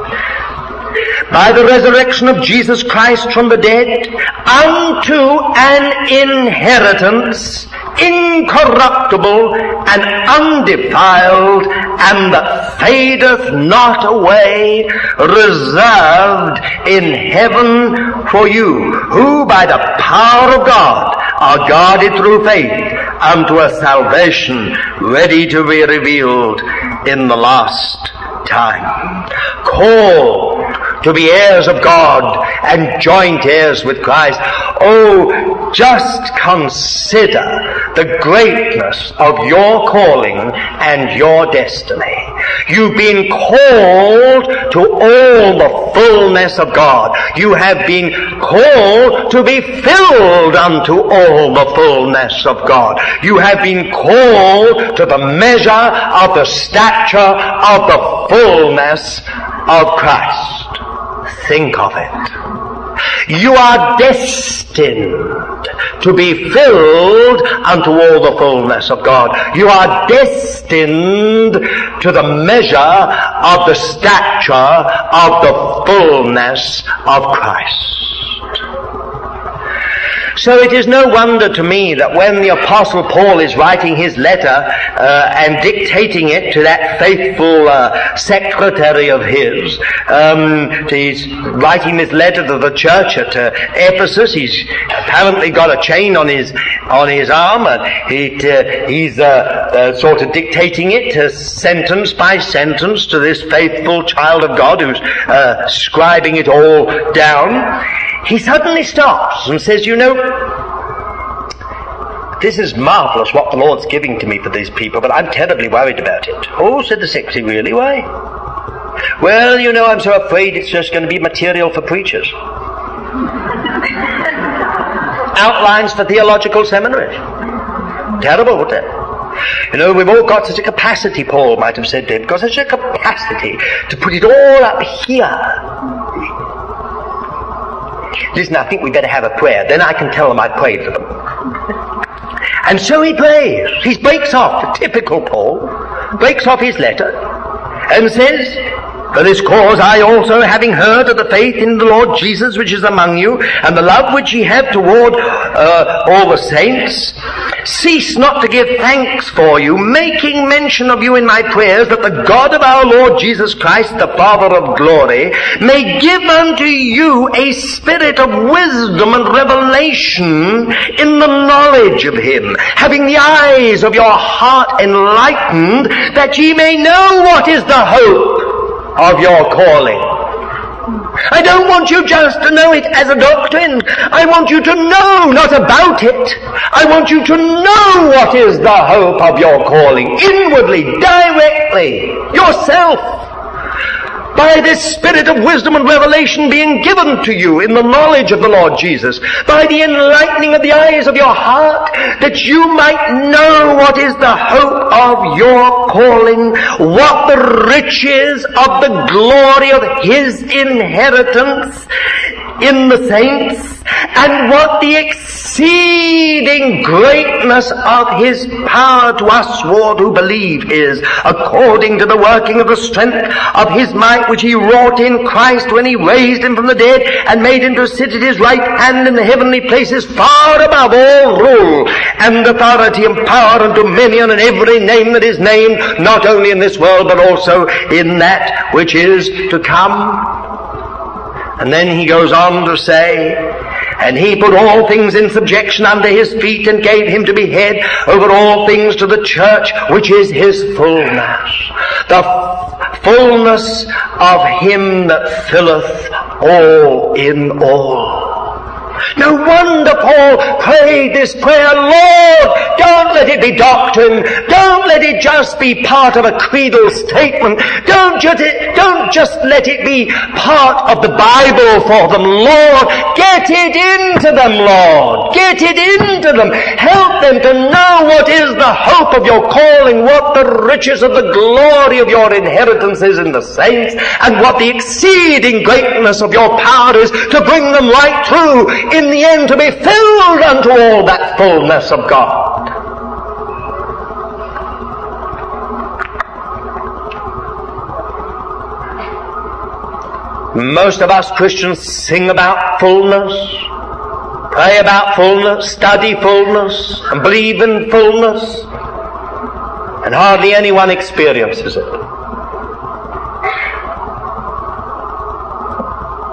by the resurrection of Jesus Christ from the dead unto an inheritance incorruptible and undefiled and that fadeth not away, reserved in heaven for you, who by the power of God are guarded through faith unto a salvation ready to be revealed in the last time. Called to be heirs of God and joint heirs with Christ. Oh, just consider the greatness of your calling and your destiny. You've been called to all the fullness of God. You have been called to be filled unto all the fullness of God. You have been called to the measure of the stature of the fullness of Christ. Think of it. You are destined to be filled unto all the fullness of God. You are destined to the measure of the stature of the fullness of Christ. So it is no wonder to me that when the Apostle Paul is writing his letter uh, and dictating it to that faithful uh, secretary of his, um, he's writing this letter to the church at uh, Ephesus. He's apparently got a chain on his on his arm, and he, uh, he's uh, uh, sort of dictating it sentence by sentence to this faithful child of God who's scribing it all down. He suddenly stops and says, "You know." This is marvellous what the Lord's giving to me for these people, but I'm terribly worried about it. Oh, said the secretary, really? Why? Well, you know, I'm so afraid it's just going to be material for preachers. <laughs> Outlines for theological seminaries. Terrible, wouldn't it? You know, we've all got such a capacity, Paul might have said, David, got such a capacity to put it all up here. Listen, I think we better have a prayer. Then I can tell them I prayed for them. And so he prays. He breaks off, the typical Paul, breaks off his letter and says, for this cause I also, having heard of the faith in the Lord Jesus which is among you, and the love which ye have toward uh, all the saints, cease not to give thanks for you, making mention of you in my prayers, that the God of our Lord Jesus Christ, the Father of glory, may give unto you a spirit of wisdom and revelation in the knowledge of him, having the eyes of your heart enlightened, that ye may know what is the hope of your calling. I don't want you just to know it as a doctrine. I want you to know not about it. I want you to know what is the hope of your calling inwardly, directly, yourself by this spirit of wisdom and revelation being given to you in the knowledge of the Lord Jesus, by the enlightening of the eyes of your heart, that you might know what is the hope of your calling, what the riches of the glory of His inheritance in the saints, and what the exceeding greatness of his power to us, Lord, who believe is, according to the working of the strength of his might which he wrought in Christ when he raised him from the dead and made him to sit at his right hand in the heavenly places far above all rule and authority and power and dominion and every name that is named, not only in this world but also in that which is to come. And then he goes on to say, and he put all things in subjection under his feet and gave him to be head over all things to the church, which is his fullness. The fullness of him that filleth all in all. No wonder Paul prayed this prayer, Lord, don't let it be doctrine. Don't let it just be part of a creedal statement. Don't just, don't just let it be part of the Bible for them, Lord. Get it into them, Lord. Get it into them. Help them to know what is the hope of your calling, what the riches of the glory of your inheritance is in the saints, and what the exceeding greatness of your power is to bring them right through in the end to be filled unto all that fullness of God. Most of us Christians sing about fullness, pray about fullness, study fullness, and believe in fullness, and hardly anyone experiences it.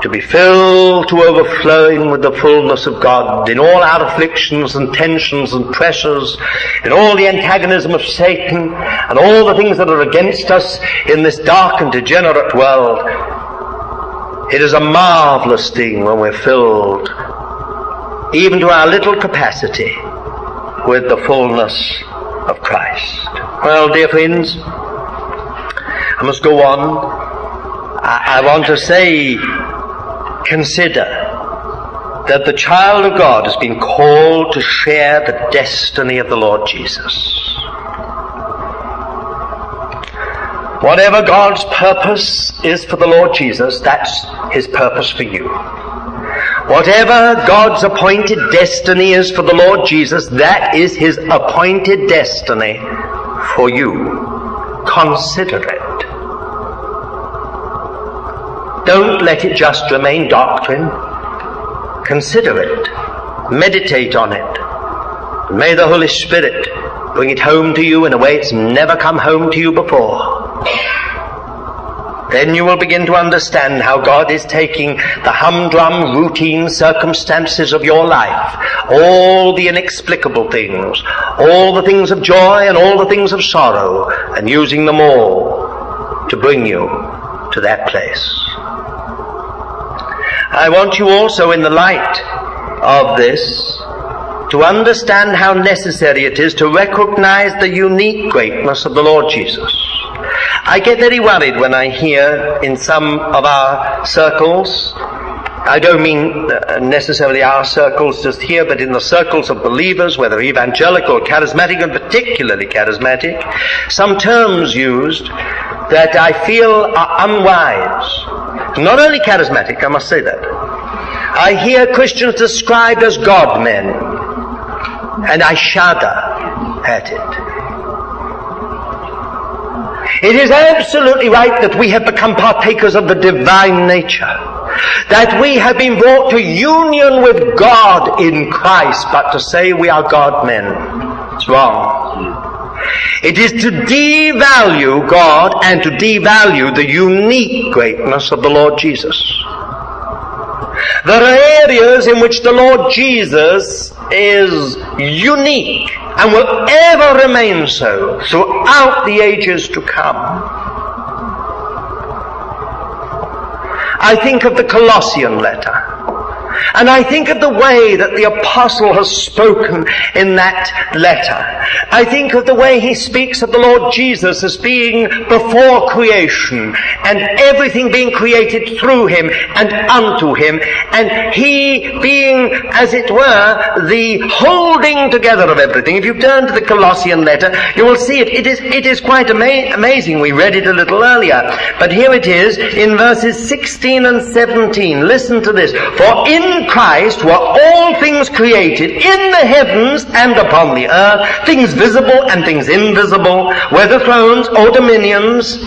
To be filled to overflowing with the fullness of God in all our afflictions and tensions and pressures, in all the antagonism of Satan and all the things that are against us in this dark and degenerate world. It is a marvelous thing when we're filled, even to our little capacity, with the fullness of Christ. Well, dear friends, I must go on. I, I want to say consider that the child of God has been called to share the destiny of the Lord Jesus. Whatever God's purpose is for the Lord Jesus, that's His purpose for you. Whatever God's appointed destiny is for the Lord Jesus, that is His appointed destiny for you. Consider it. Don't let it just remain doctrine. Consider it. Meditate on it. May the Holy Spirit bring it home to you in a way it's never come home to you before. Then you will begin to understand how God is taking the humdrum routine circumstances of your life, all the inexplicable things, all the things of joy and all the things of sorrow, and using them all to bring you to that place. I want you also in the light of this to understand how necessary it is to recognize the unique greatness of the Lord Jesus. I get very worried when I hear in some of our circles, I don't mean uh, necessarily our circles just here, but in the circles of believers, whether evangelical charismatic, and particularly charismatic, some terms used that I feel are unwise. Not only charismatic, I must say that. I hear Christians described as God men, and I shudder at it. It is absolutely right that we have become partakers of the divine nature. That we have been brought to union with God in Christ, but to say we are God men, it's wrong. It is to devalue God and to devalue the unique greatness of the Lord Jesus. There are areas in which the Lord Jesus is unique and will ever remain so throughout the ages to come. I think of the Colossian letter. And I think of the way that the apostle has spoken in that letter. I think of the way he speaks of the Lord Jesus as being before creation and everything being created through him and unto him and he being, as it were, the holding together of everything. If you turn to the Colossian letter, you will see it. It is, it is quite ama- amazing. We read it a little earlier. But here it is in verses 16 and 17. Listen to this. For in in Christ were all things created in the heavens and upon the earth, things visible and things invisible, whether thrones or dominions,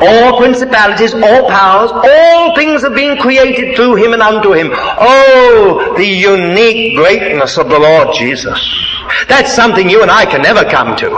or principalities or powers, all things have been created through him and unto him. Oh, the unique greatness of the Lord Jesus. That's something you and I can never come to.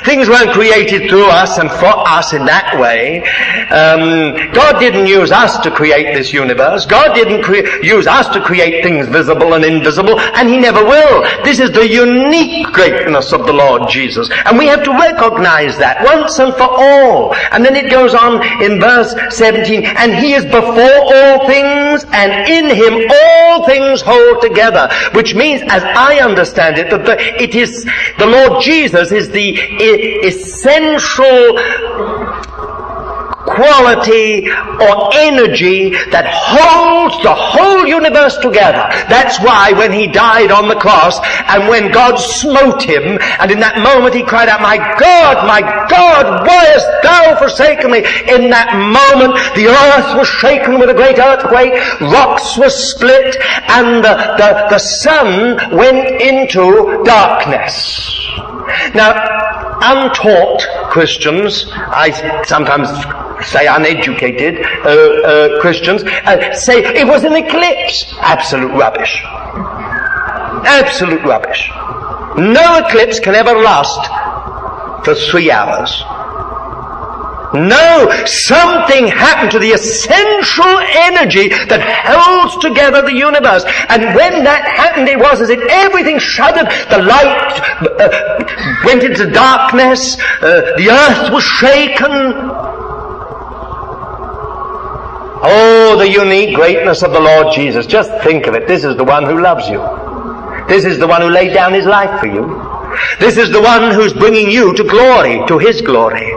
<laughs> Things weren't created through us and for us in that way. Um, God didn't use us to create this universe. God didn't cre- use us to create things visible and invisible, and He never will. This is the unique greatness of the Lord Jesus. And we have to recognize that once and for all. And then it goes on in verse 17, and He is before all things, and in Him all things hold together. Which means, as I understand it, that it is, the Lord Jesus is the essential quality or energy that holds the whole universe together. That's why when he died on the cross and when God smote him and in that moment he cried out, my God, my God, why hast thou forsaken me? In that moment the earth was shaken with a great earthquake, rocks were split and the, the, the sun went into darkness. Now, untaught Christians, I sometimes say uneducated uh, uh, Christians, uh, say it was an eclipse. Absolute rubbish. Absolute rubbish. No eclipse can ever last for three hours. No, something happened to the essential energy that holds together the universe. And when that happened, it was as if everything shuddered. The light uh, went into darkness. Uh, the earth was shaken. Oh, the unique greatness of the Lord Jesus. Just think of it. This is the one who loves you. This is the one who laid down his life for you. This is the one who's bringing you to glory, to his glory.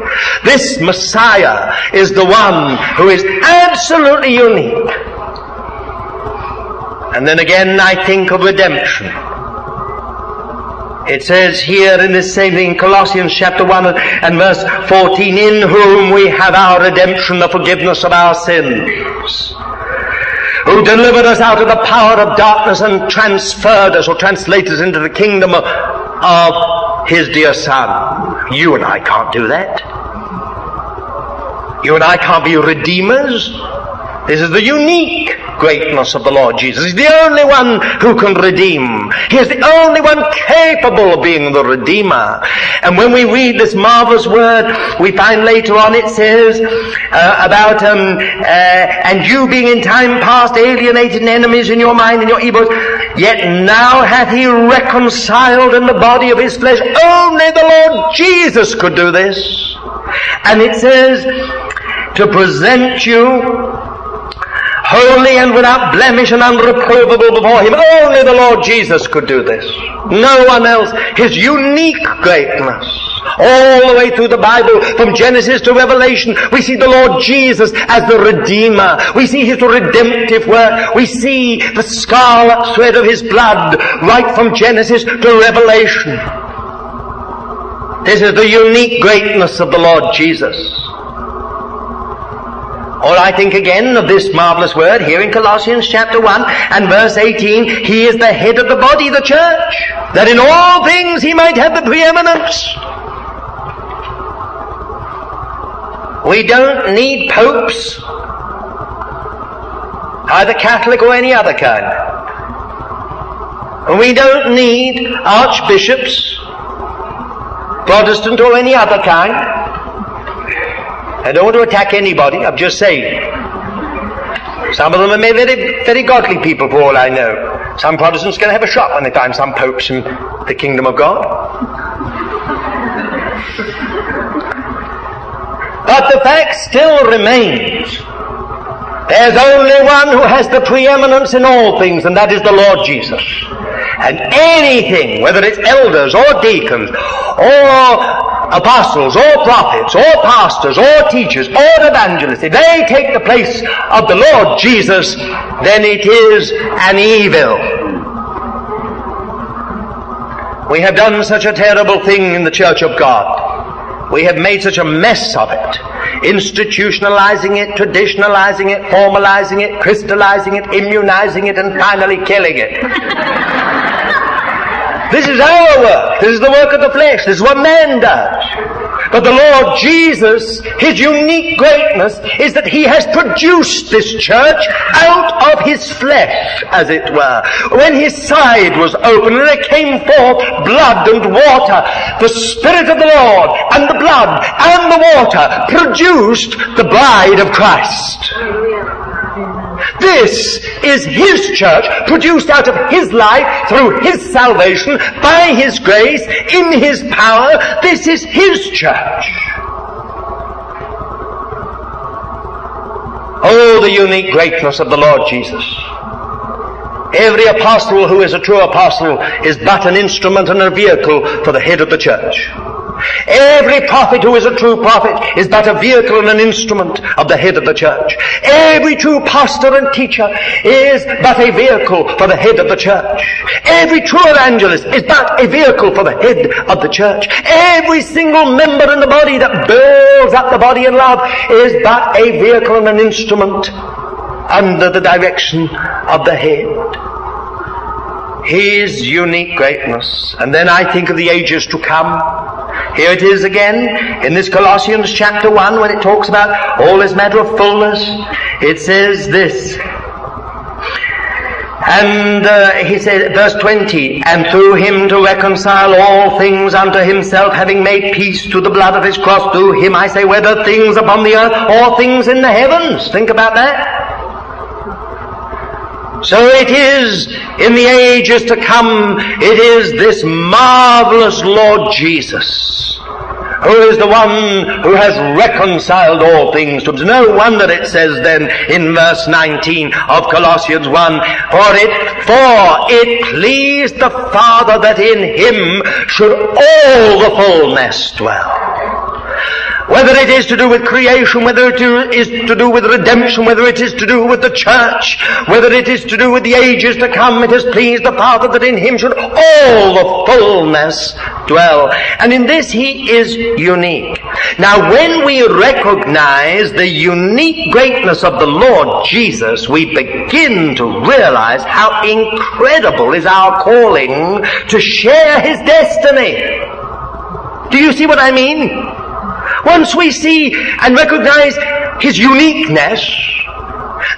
This Messiah is the one who is absolutely unique. And then again I think of redemption. It says here in this same thing, Colossians chapter 1 and verse 14, in whom we have our redemption, the forgiveness of our sins who delivered us out of the power of darkness and transferred us or translated us into the kingdom of, of His dear Son. You and I can't do that. You and I can't be redeemers. This is the unique greatness of the Lord Jesus. He's the only one who can redeem. He is the only one capable of being the Redeemer. And when we read this marvelous word, we find later on it says uh, about, um, uh, and you being in time past alienated and enemies in your mind and your evils, yet now hath he reconciled in the body of his flesh. Only the Lord Jesus could do this. And it says, to present you holy and without blemish and unreprovable before Him. Only the Lord Jesus could do this. No one else. His unique greatness. All the way through the Bible, from Genesis to Revelation, we see the Lord Jesus as the Redeemer. We see His redemptive work. We see the scarlet thread of His blood right from Genesis to Revelation. This is the unique greatness of the Lord Jesus. Or I think again of this marvelous word here in Colossians chapter 1 and verse 18, He is the head of the body, the church, that in all things He might have the preeminence. We don't need popes, either Catholic or any other kind. We don't need archbishops, Protestant or any other kind. I don't want to attack anybody, I'm just saying. Some of them are very, very godly people for all I know. Some Protestants to have a shock when they find some popes in the kingdom of God. But the fact still remains. There's only one who has the preeminence in all things, and that is the Lord Jesus. And anything, whether it's elders or deacons, or apostles or prophets or pastors or teachers or evangelists, if they take the place of the Lord Jesus, then it is an evil. We have done such a terrible thing in the church of God. We have made such a mess of it. Institutionalizing it, traditionalizing it, formalizing it, crystallizing it, immunizing it, and finally killing it. This is our work. This is the work of the flesh. This is what man does. But the Lord Jesus, His unique greatness is that He has produced this church out of His flesh, as it were. When His side was open and there came forth blood and water, the Spirit of the Lord and the blood and the water produced the bride of Christ. This is His church, produced out of His life, through His salvation, by His grace, in His power. This is His church. Oh, the unique greatness of the Lord Jesus. Every apostle who is a true apostle is but an instrument and a vehicle for the head of the church. Every prophet who is a true prophet is but a vehicle and an instrument of the head of the church. Every true pastor and teacher is but a vehicle for the head of the church. Every true evangelist is but a vehicle for the head of the church. Every single member in the body that builds up the body in love is but a vehicle and an instrument under the direction of the head. His unique greatness. And then I think of the ages to come Here it is again in this Colossians chapter 1 when it talks about all this matter of fullness. It says this. And uh, he says, verse 20, and through him to reconcile all things unto himself, having made peace to the blood of his cross, through him I say, whether things upon the earth or things in the heavens. Think about that. So it is in the ages to come, it is this marvelous Lord Jesus who is the one who has reconciled all things to himself. No wonder it says then in verse 19 of Colossians 1, for it, for it pleased the Father that in him should all the fullness dwell. Whether it is to do with creation, whether it is to do with redemption, whether it is to do with the church, whether it is to do with the ages to come, it has pleased the Father that in Him should all the fullness dwell. And in this He is unique. Now when we recognize the unique greatness of the Lord Jesus, we begin to realize how incredible is our calling to share His destiny. Do you see what I mean? Once we see and recognize His uniqueness,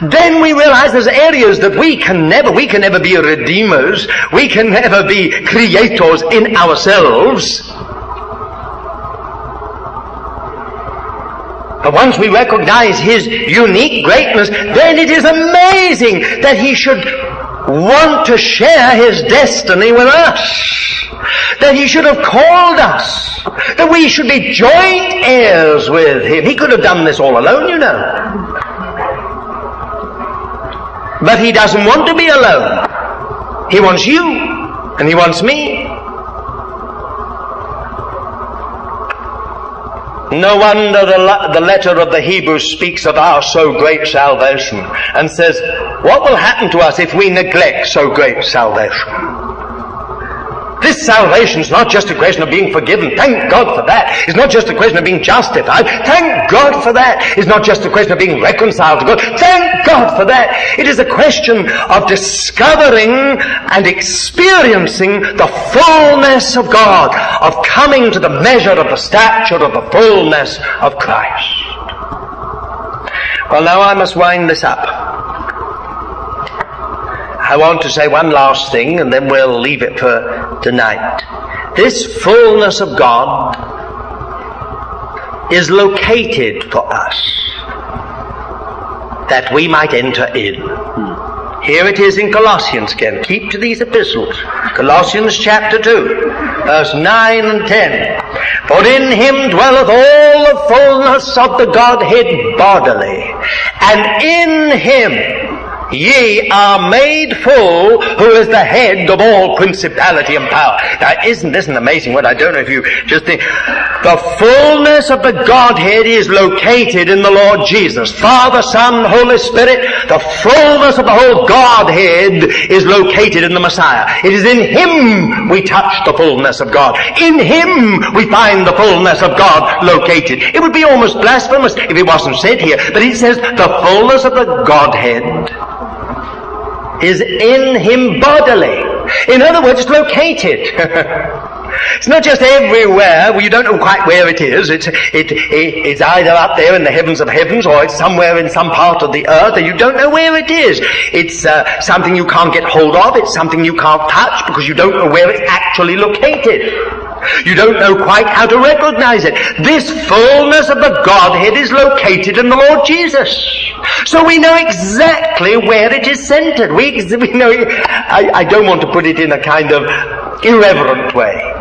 then we realize there's areas that we can never, we can never be redeemers, we can never be creators in ourselves. But once we recognize His unique greatness, then it is amazing that He should want to share His destiny with us. That He should have called us. That we should be joint heirs with Him. He could have done this all alone, you know. But He doesn't want to be alone. He wants you. And He wants me. No wonder the, the letter of the Hebrews speaks of our so great salvation and says, what will happen to us if we neglect so great salvation? This salvation is not just a question of being forgiven. Thank God for that. It's not just a question of being justified. Thank God for that. It's not just a question of being reconciled to God. Thank God for that. It is a question of discovering and experiencing the fullness of God, of coming to the measure of the stature of the fullness of Christ. Well, now I must wind this up. I want to say one last thing and then we'll leave it for tonight. This fullness of God is located for us that we might enter in. Here it is in Colossians again. Keep to these epistles. Colossians chapter 2, verse 9 and 10. For in him dwelleth all the fullness of the Godhead bodily, and in him Ye are made full, who is the head of all principality and power. Now, isn't this an amazing word? I don't know if you just think. The fullness of the Godhead is located in the Lord Jesus. Father, Son, Holy Spirit, the fullness of the whole Godhead is located in the Messiah. It is in Him we touch the fullness of God. In Him we find the fullness of God located. It would be almost blasphemous if it wasn't said here, but it says the fullness of the Godhead is in him bodily. In other words, located. <laughs> it's not just everywhere. Well, you don't know quite where it is. It's, it, it, it's either up there in the heavens of heavens or it's somewhere in some part of the earth and you don't know where it is. It's uh, something you can't get hold of. It's something you can't touch because you don't know where it's actually located. You don't know quite how to recognize it. This fullness of the Godhead is located in the Lord Jesus. So we know exactly where it is centered. We, we know, I, I don't want to put it in a kind of irreverent way.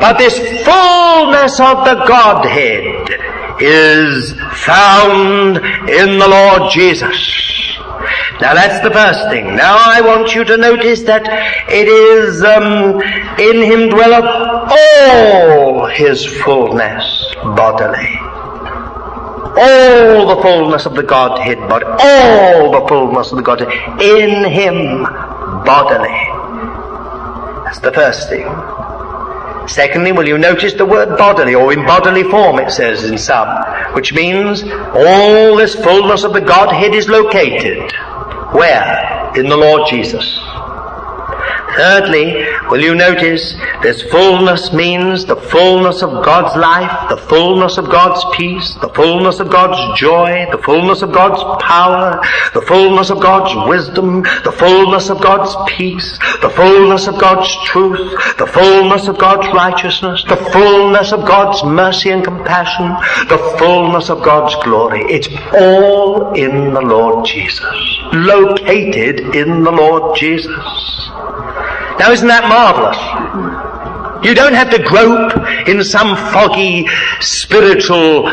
But this fullness of the Godhead is found in the Lord Jesus. Now that's the first thing. Now I want you to notice that it is um, in him dwelleth all his fullness bodily. All the fullness of the Godhead but all the fullness of the Godhead in him bodily. That's the first thing. Secondly, will you notice the word bodily, or in bodily form it says in some, which means all this fullness of the Godhead is located where? In the Lord Jesus. Thirdly, will you notice this fullness means the fullness of God's life, the fullness of God's peace, the fullness of God's joy, the fullness of God's power, the fullness of God's wisdom, the fullness of God's peace, the fullness of God's truth, the fullness of God's righteousness, the fullness of God's mercy and compassion, the fullness of God's glory. It's all in the Lord Jesus. Located in the Lord Jesus. Now isn't that marvelous? You don't have to grope in some foggy spiritual uh,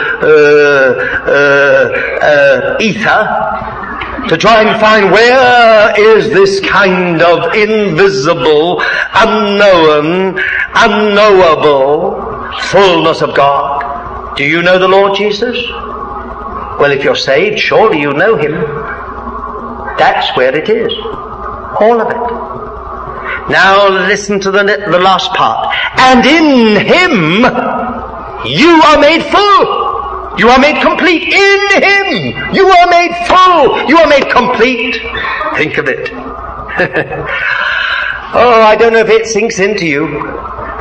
uh, uh, ether to try and find where is this kind of invisible, unknown, unknowable fullness of God. Do you know the Lord Jesus? Well, if you're saved, surely you know Him. That's where it is. All of it. Now listen to the, the last part. And in Him, you are made full. You are made complete in Him. You are made full. You are made complete. Think of it. <laughs> oh, I don't know if it sinks into you,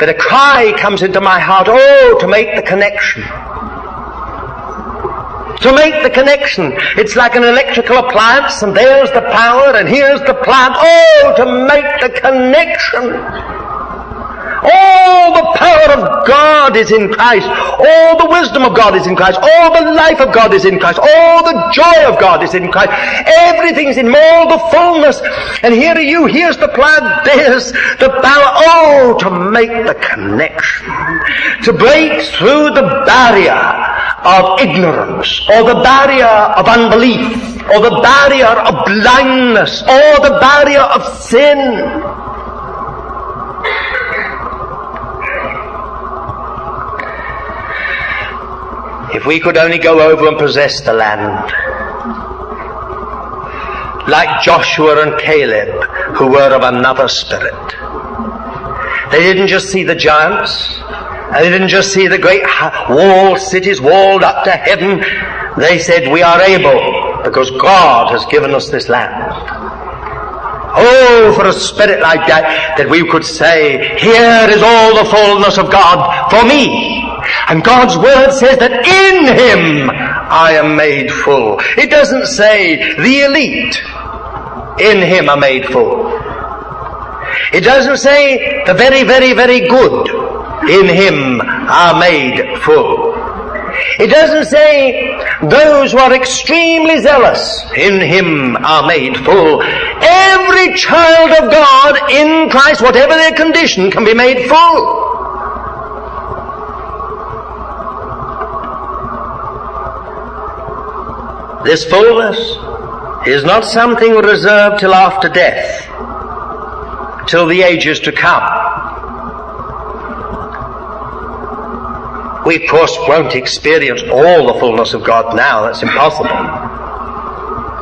but a cry comes into my heart, oh, to make the connection to make the connection. It's like an electrical appliance and there's the power and here's the plant. Oh, to make the connection. All the power of God is in Christ. All the wisdom of God is in Christ. All the life of God is in Christ. All the joy of God is in Christ. Everything's in all the fullness. And here are you. Here's the plan. There's the power. Oh, to make the connection. To break through the barrier of ignorance or the barrier of unbelief or the barrier of blindness or the barrier of sin. If we could only go over and possess the land. Like Joshua and Caleb, who were of another spirit. They didn't just see the giants. They didn't just see the great walled cities walled up to heaven. They said, we are able because God has given us this land. Oh, for a spirit like that, that we could say, here is all the fullness of God for me. And God's word says that in Him I am made full. It doesn't say the elite in Him are made full. It doesn't say the very, very, very good in Him are made full. It doesn't say those who are extremely zealous in Him are made full. Every child of God in Christ, whatever their condition, can be made full. This fullness is not something reserved till after death, till the ages to come. We of course won't experience all the fullness of God now, that's impossible.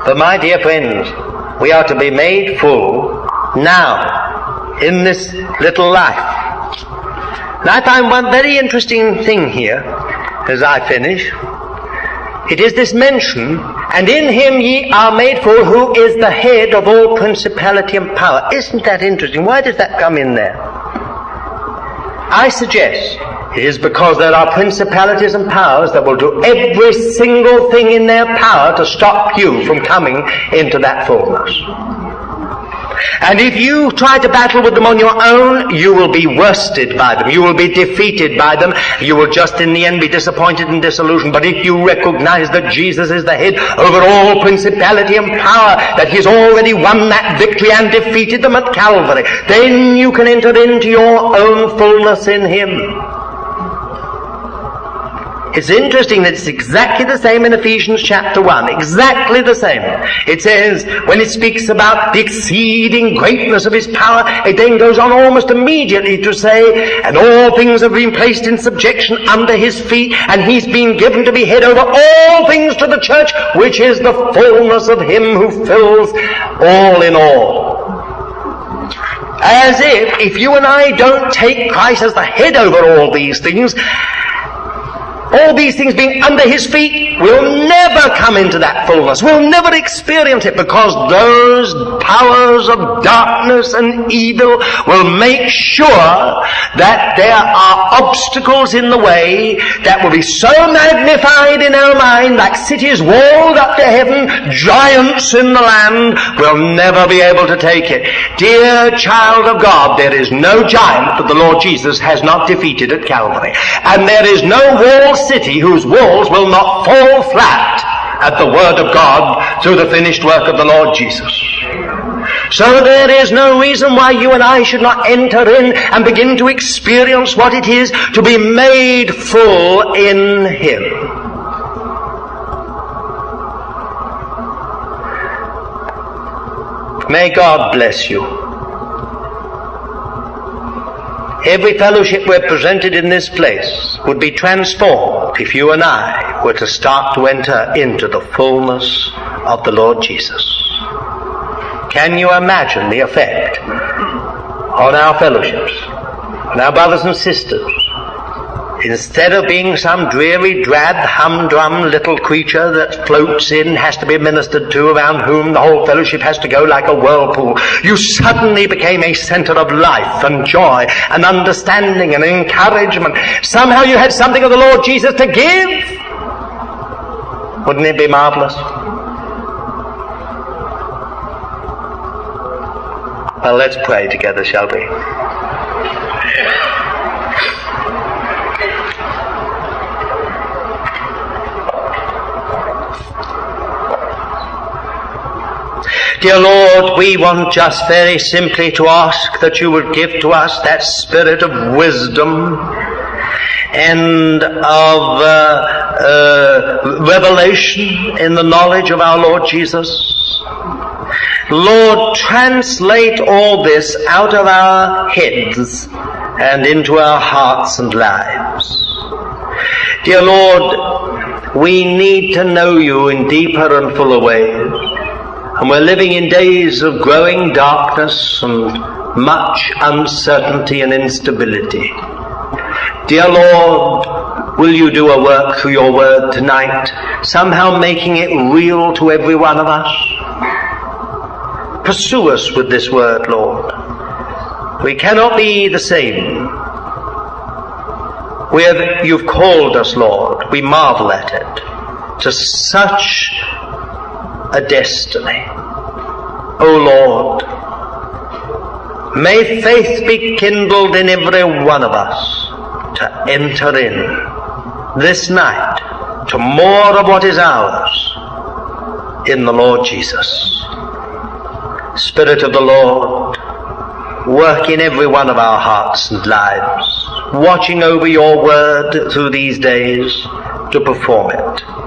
But my dear friends, we are to be made full now, in this little life. Now I find one very interesting thing here, as I finish. It is this mention, and in him ye are made full, who is the head of all principality and power. Isn't that interesting? Why does that come in there? I suggest it is because there are principalities and powers that will do every single thing in their power to stop you from coming into that fullness. And if you try to battle with them on your own, you will be worsted by them. You will be defeated by them. You will just in the end be disappointed and disillusioned. But if you recognize that Jesus is the head over all principality and power, that He's already won that victory and defeated them at Calvary, then you can enter into your own fullness in Him. It's interesting that it's exactly the same in Ephesians chapter 1. Exactly the same. It says, when it speaks about the exceeding greatness of His power, it then goes on almost immediately to say, and all things have been placed in subjection under His feet, and He's been given to be head over all things to the church, which is the fullness of Him who fills all in all. As if, if you and I don't take Christ as the head over all these things, all these things being under his feet, we'll never come into that fullness. We'll never experience it because those powers of darkness and evil will make sure that there are obstacles in the way that will be so magnified in our mind like cities walled up to heaven, giants in the land, we'll never be able to take it. Dear child of God, there is no giant that the Lord Jesus has not defeated at Calvary. And there is no wall city whose walls will not fall flat at the word of God through the finished work of the Lord Jesus. So there is no reason why you and I should not enter in and begin to experience what it is to be made full in Him. May God bless you. Every fellowship represented in this place would be transformed if you and I were to start to enter into the fullness of the Lord Jesus. Can you imagine the effect on our fellowships, on our brothers and sisters, Instead of being some dreary, drab, humdrum little creature that floats in, has to be ministered to, around whom the whole fellowship has to go like a whirlpool, you suddenly became a center of life and joy and understanding and encouragement. Somehow you had something of the Lord Jesus to give. Wouldn't it be marvelous? Well, let's pray together, shall we? Dear Lord, we want just very simply to ask that you would give to us that spirit of wisdom and of uh, uh, revelation in the knowledge of our Lord Jesus. Lord, translate all this out of our heads and into our hearts and lives. Dear Lord, we need to know you in deeper and fuller ways. And we're living in days of growing darkness and much uncertainty and instability. Dear Lord, will you do a work through your word tonight, somehow making it real to every one of us? Pursue us with this word, Lord. We cannot be the same. We have, you've called us, Lord. We marvel at it. To such a destiny. O Lord, may faith be kindled in every one of us to enter in this night to more of what is ours in the Lord Jesus. Spirit of the Lord, work in every one of our hearts and lives, watching over your word through these days to perform it.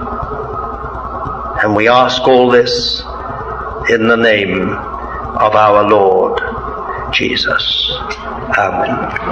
And we ask all this in the name of our Lord Jesus. Amen.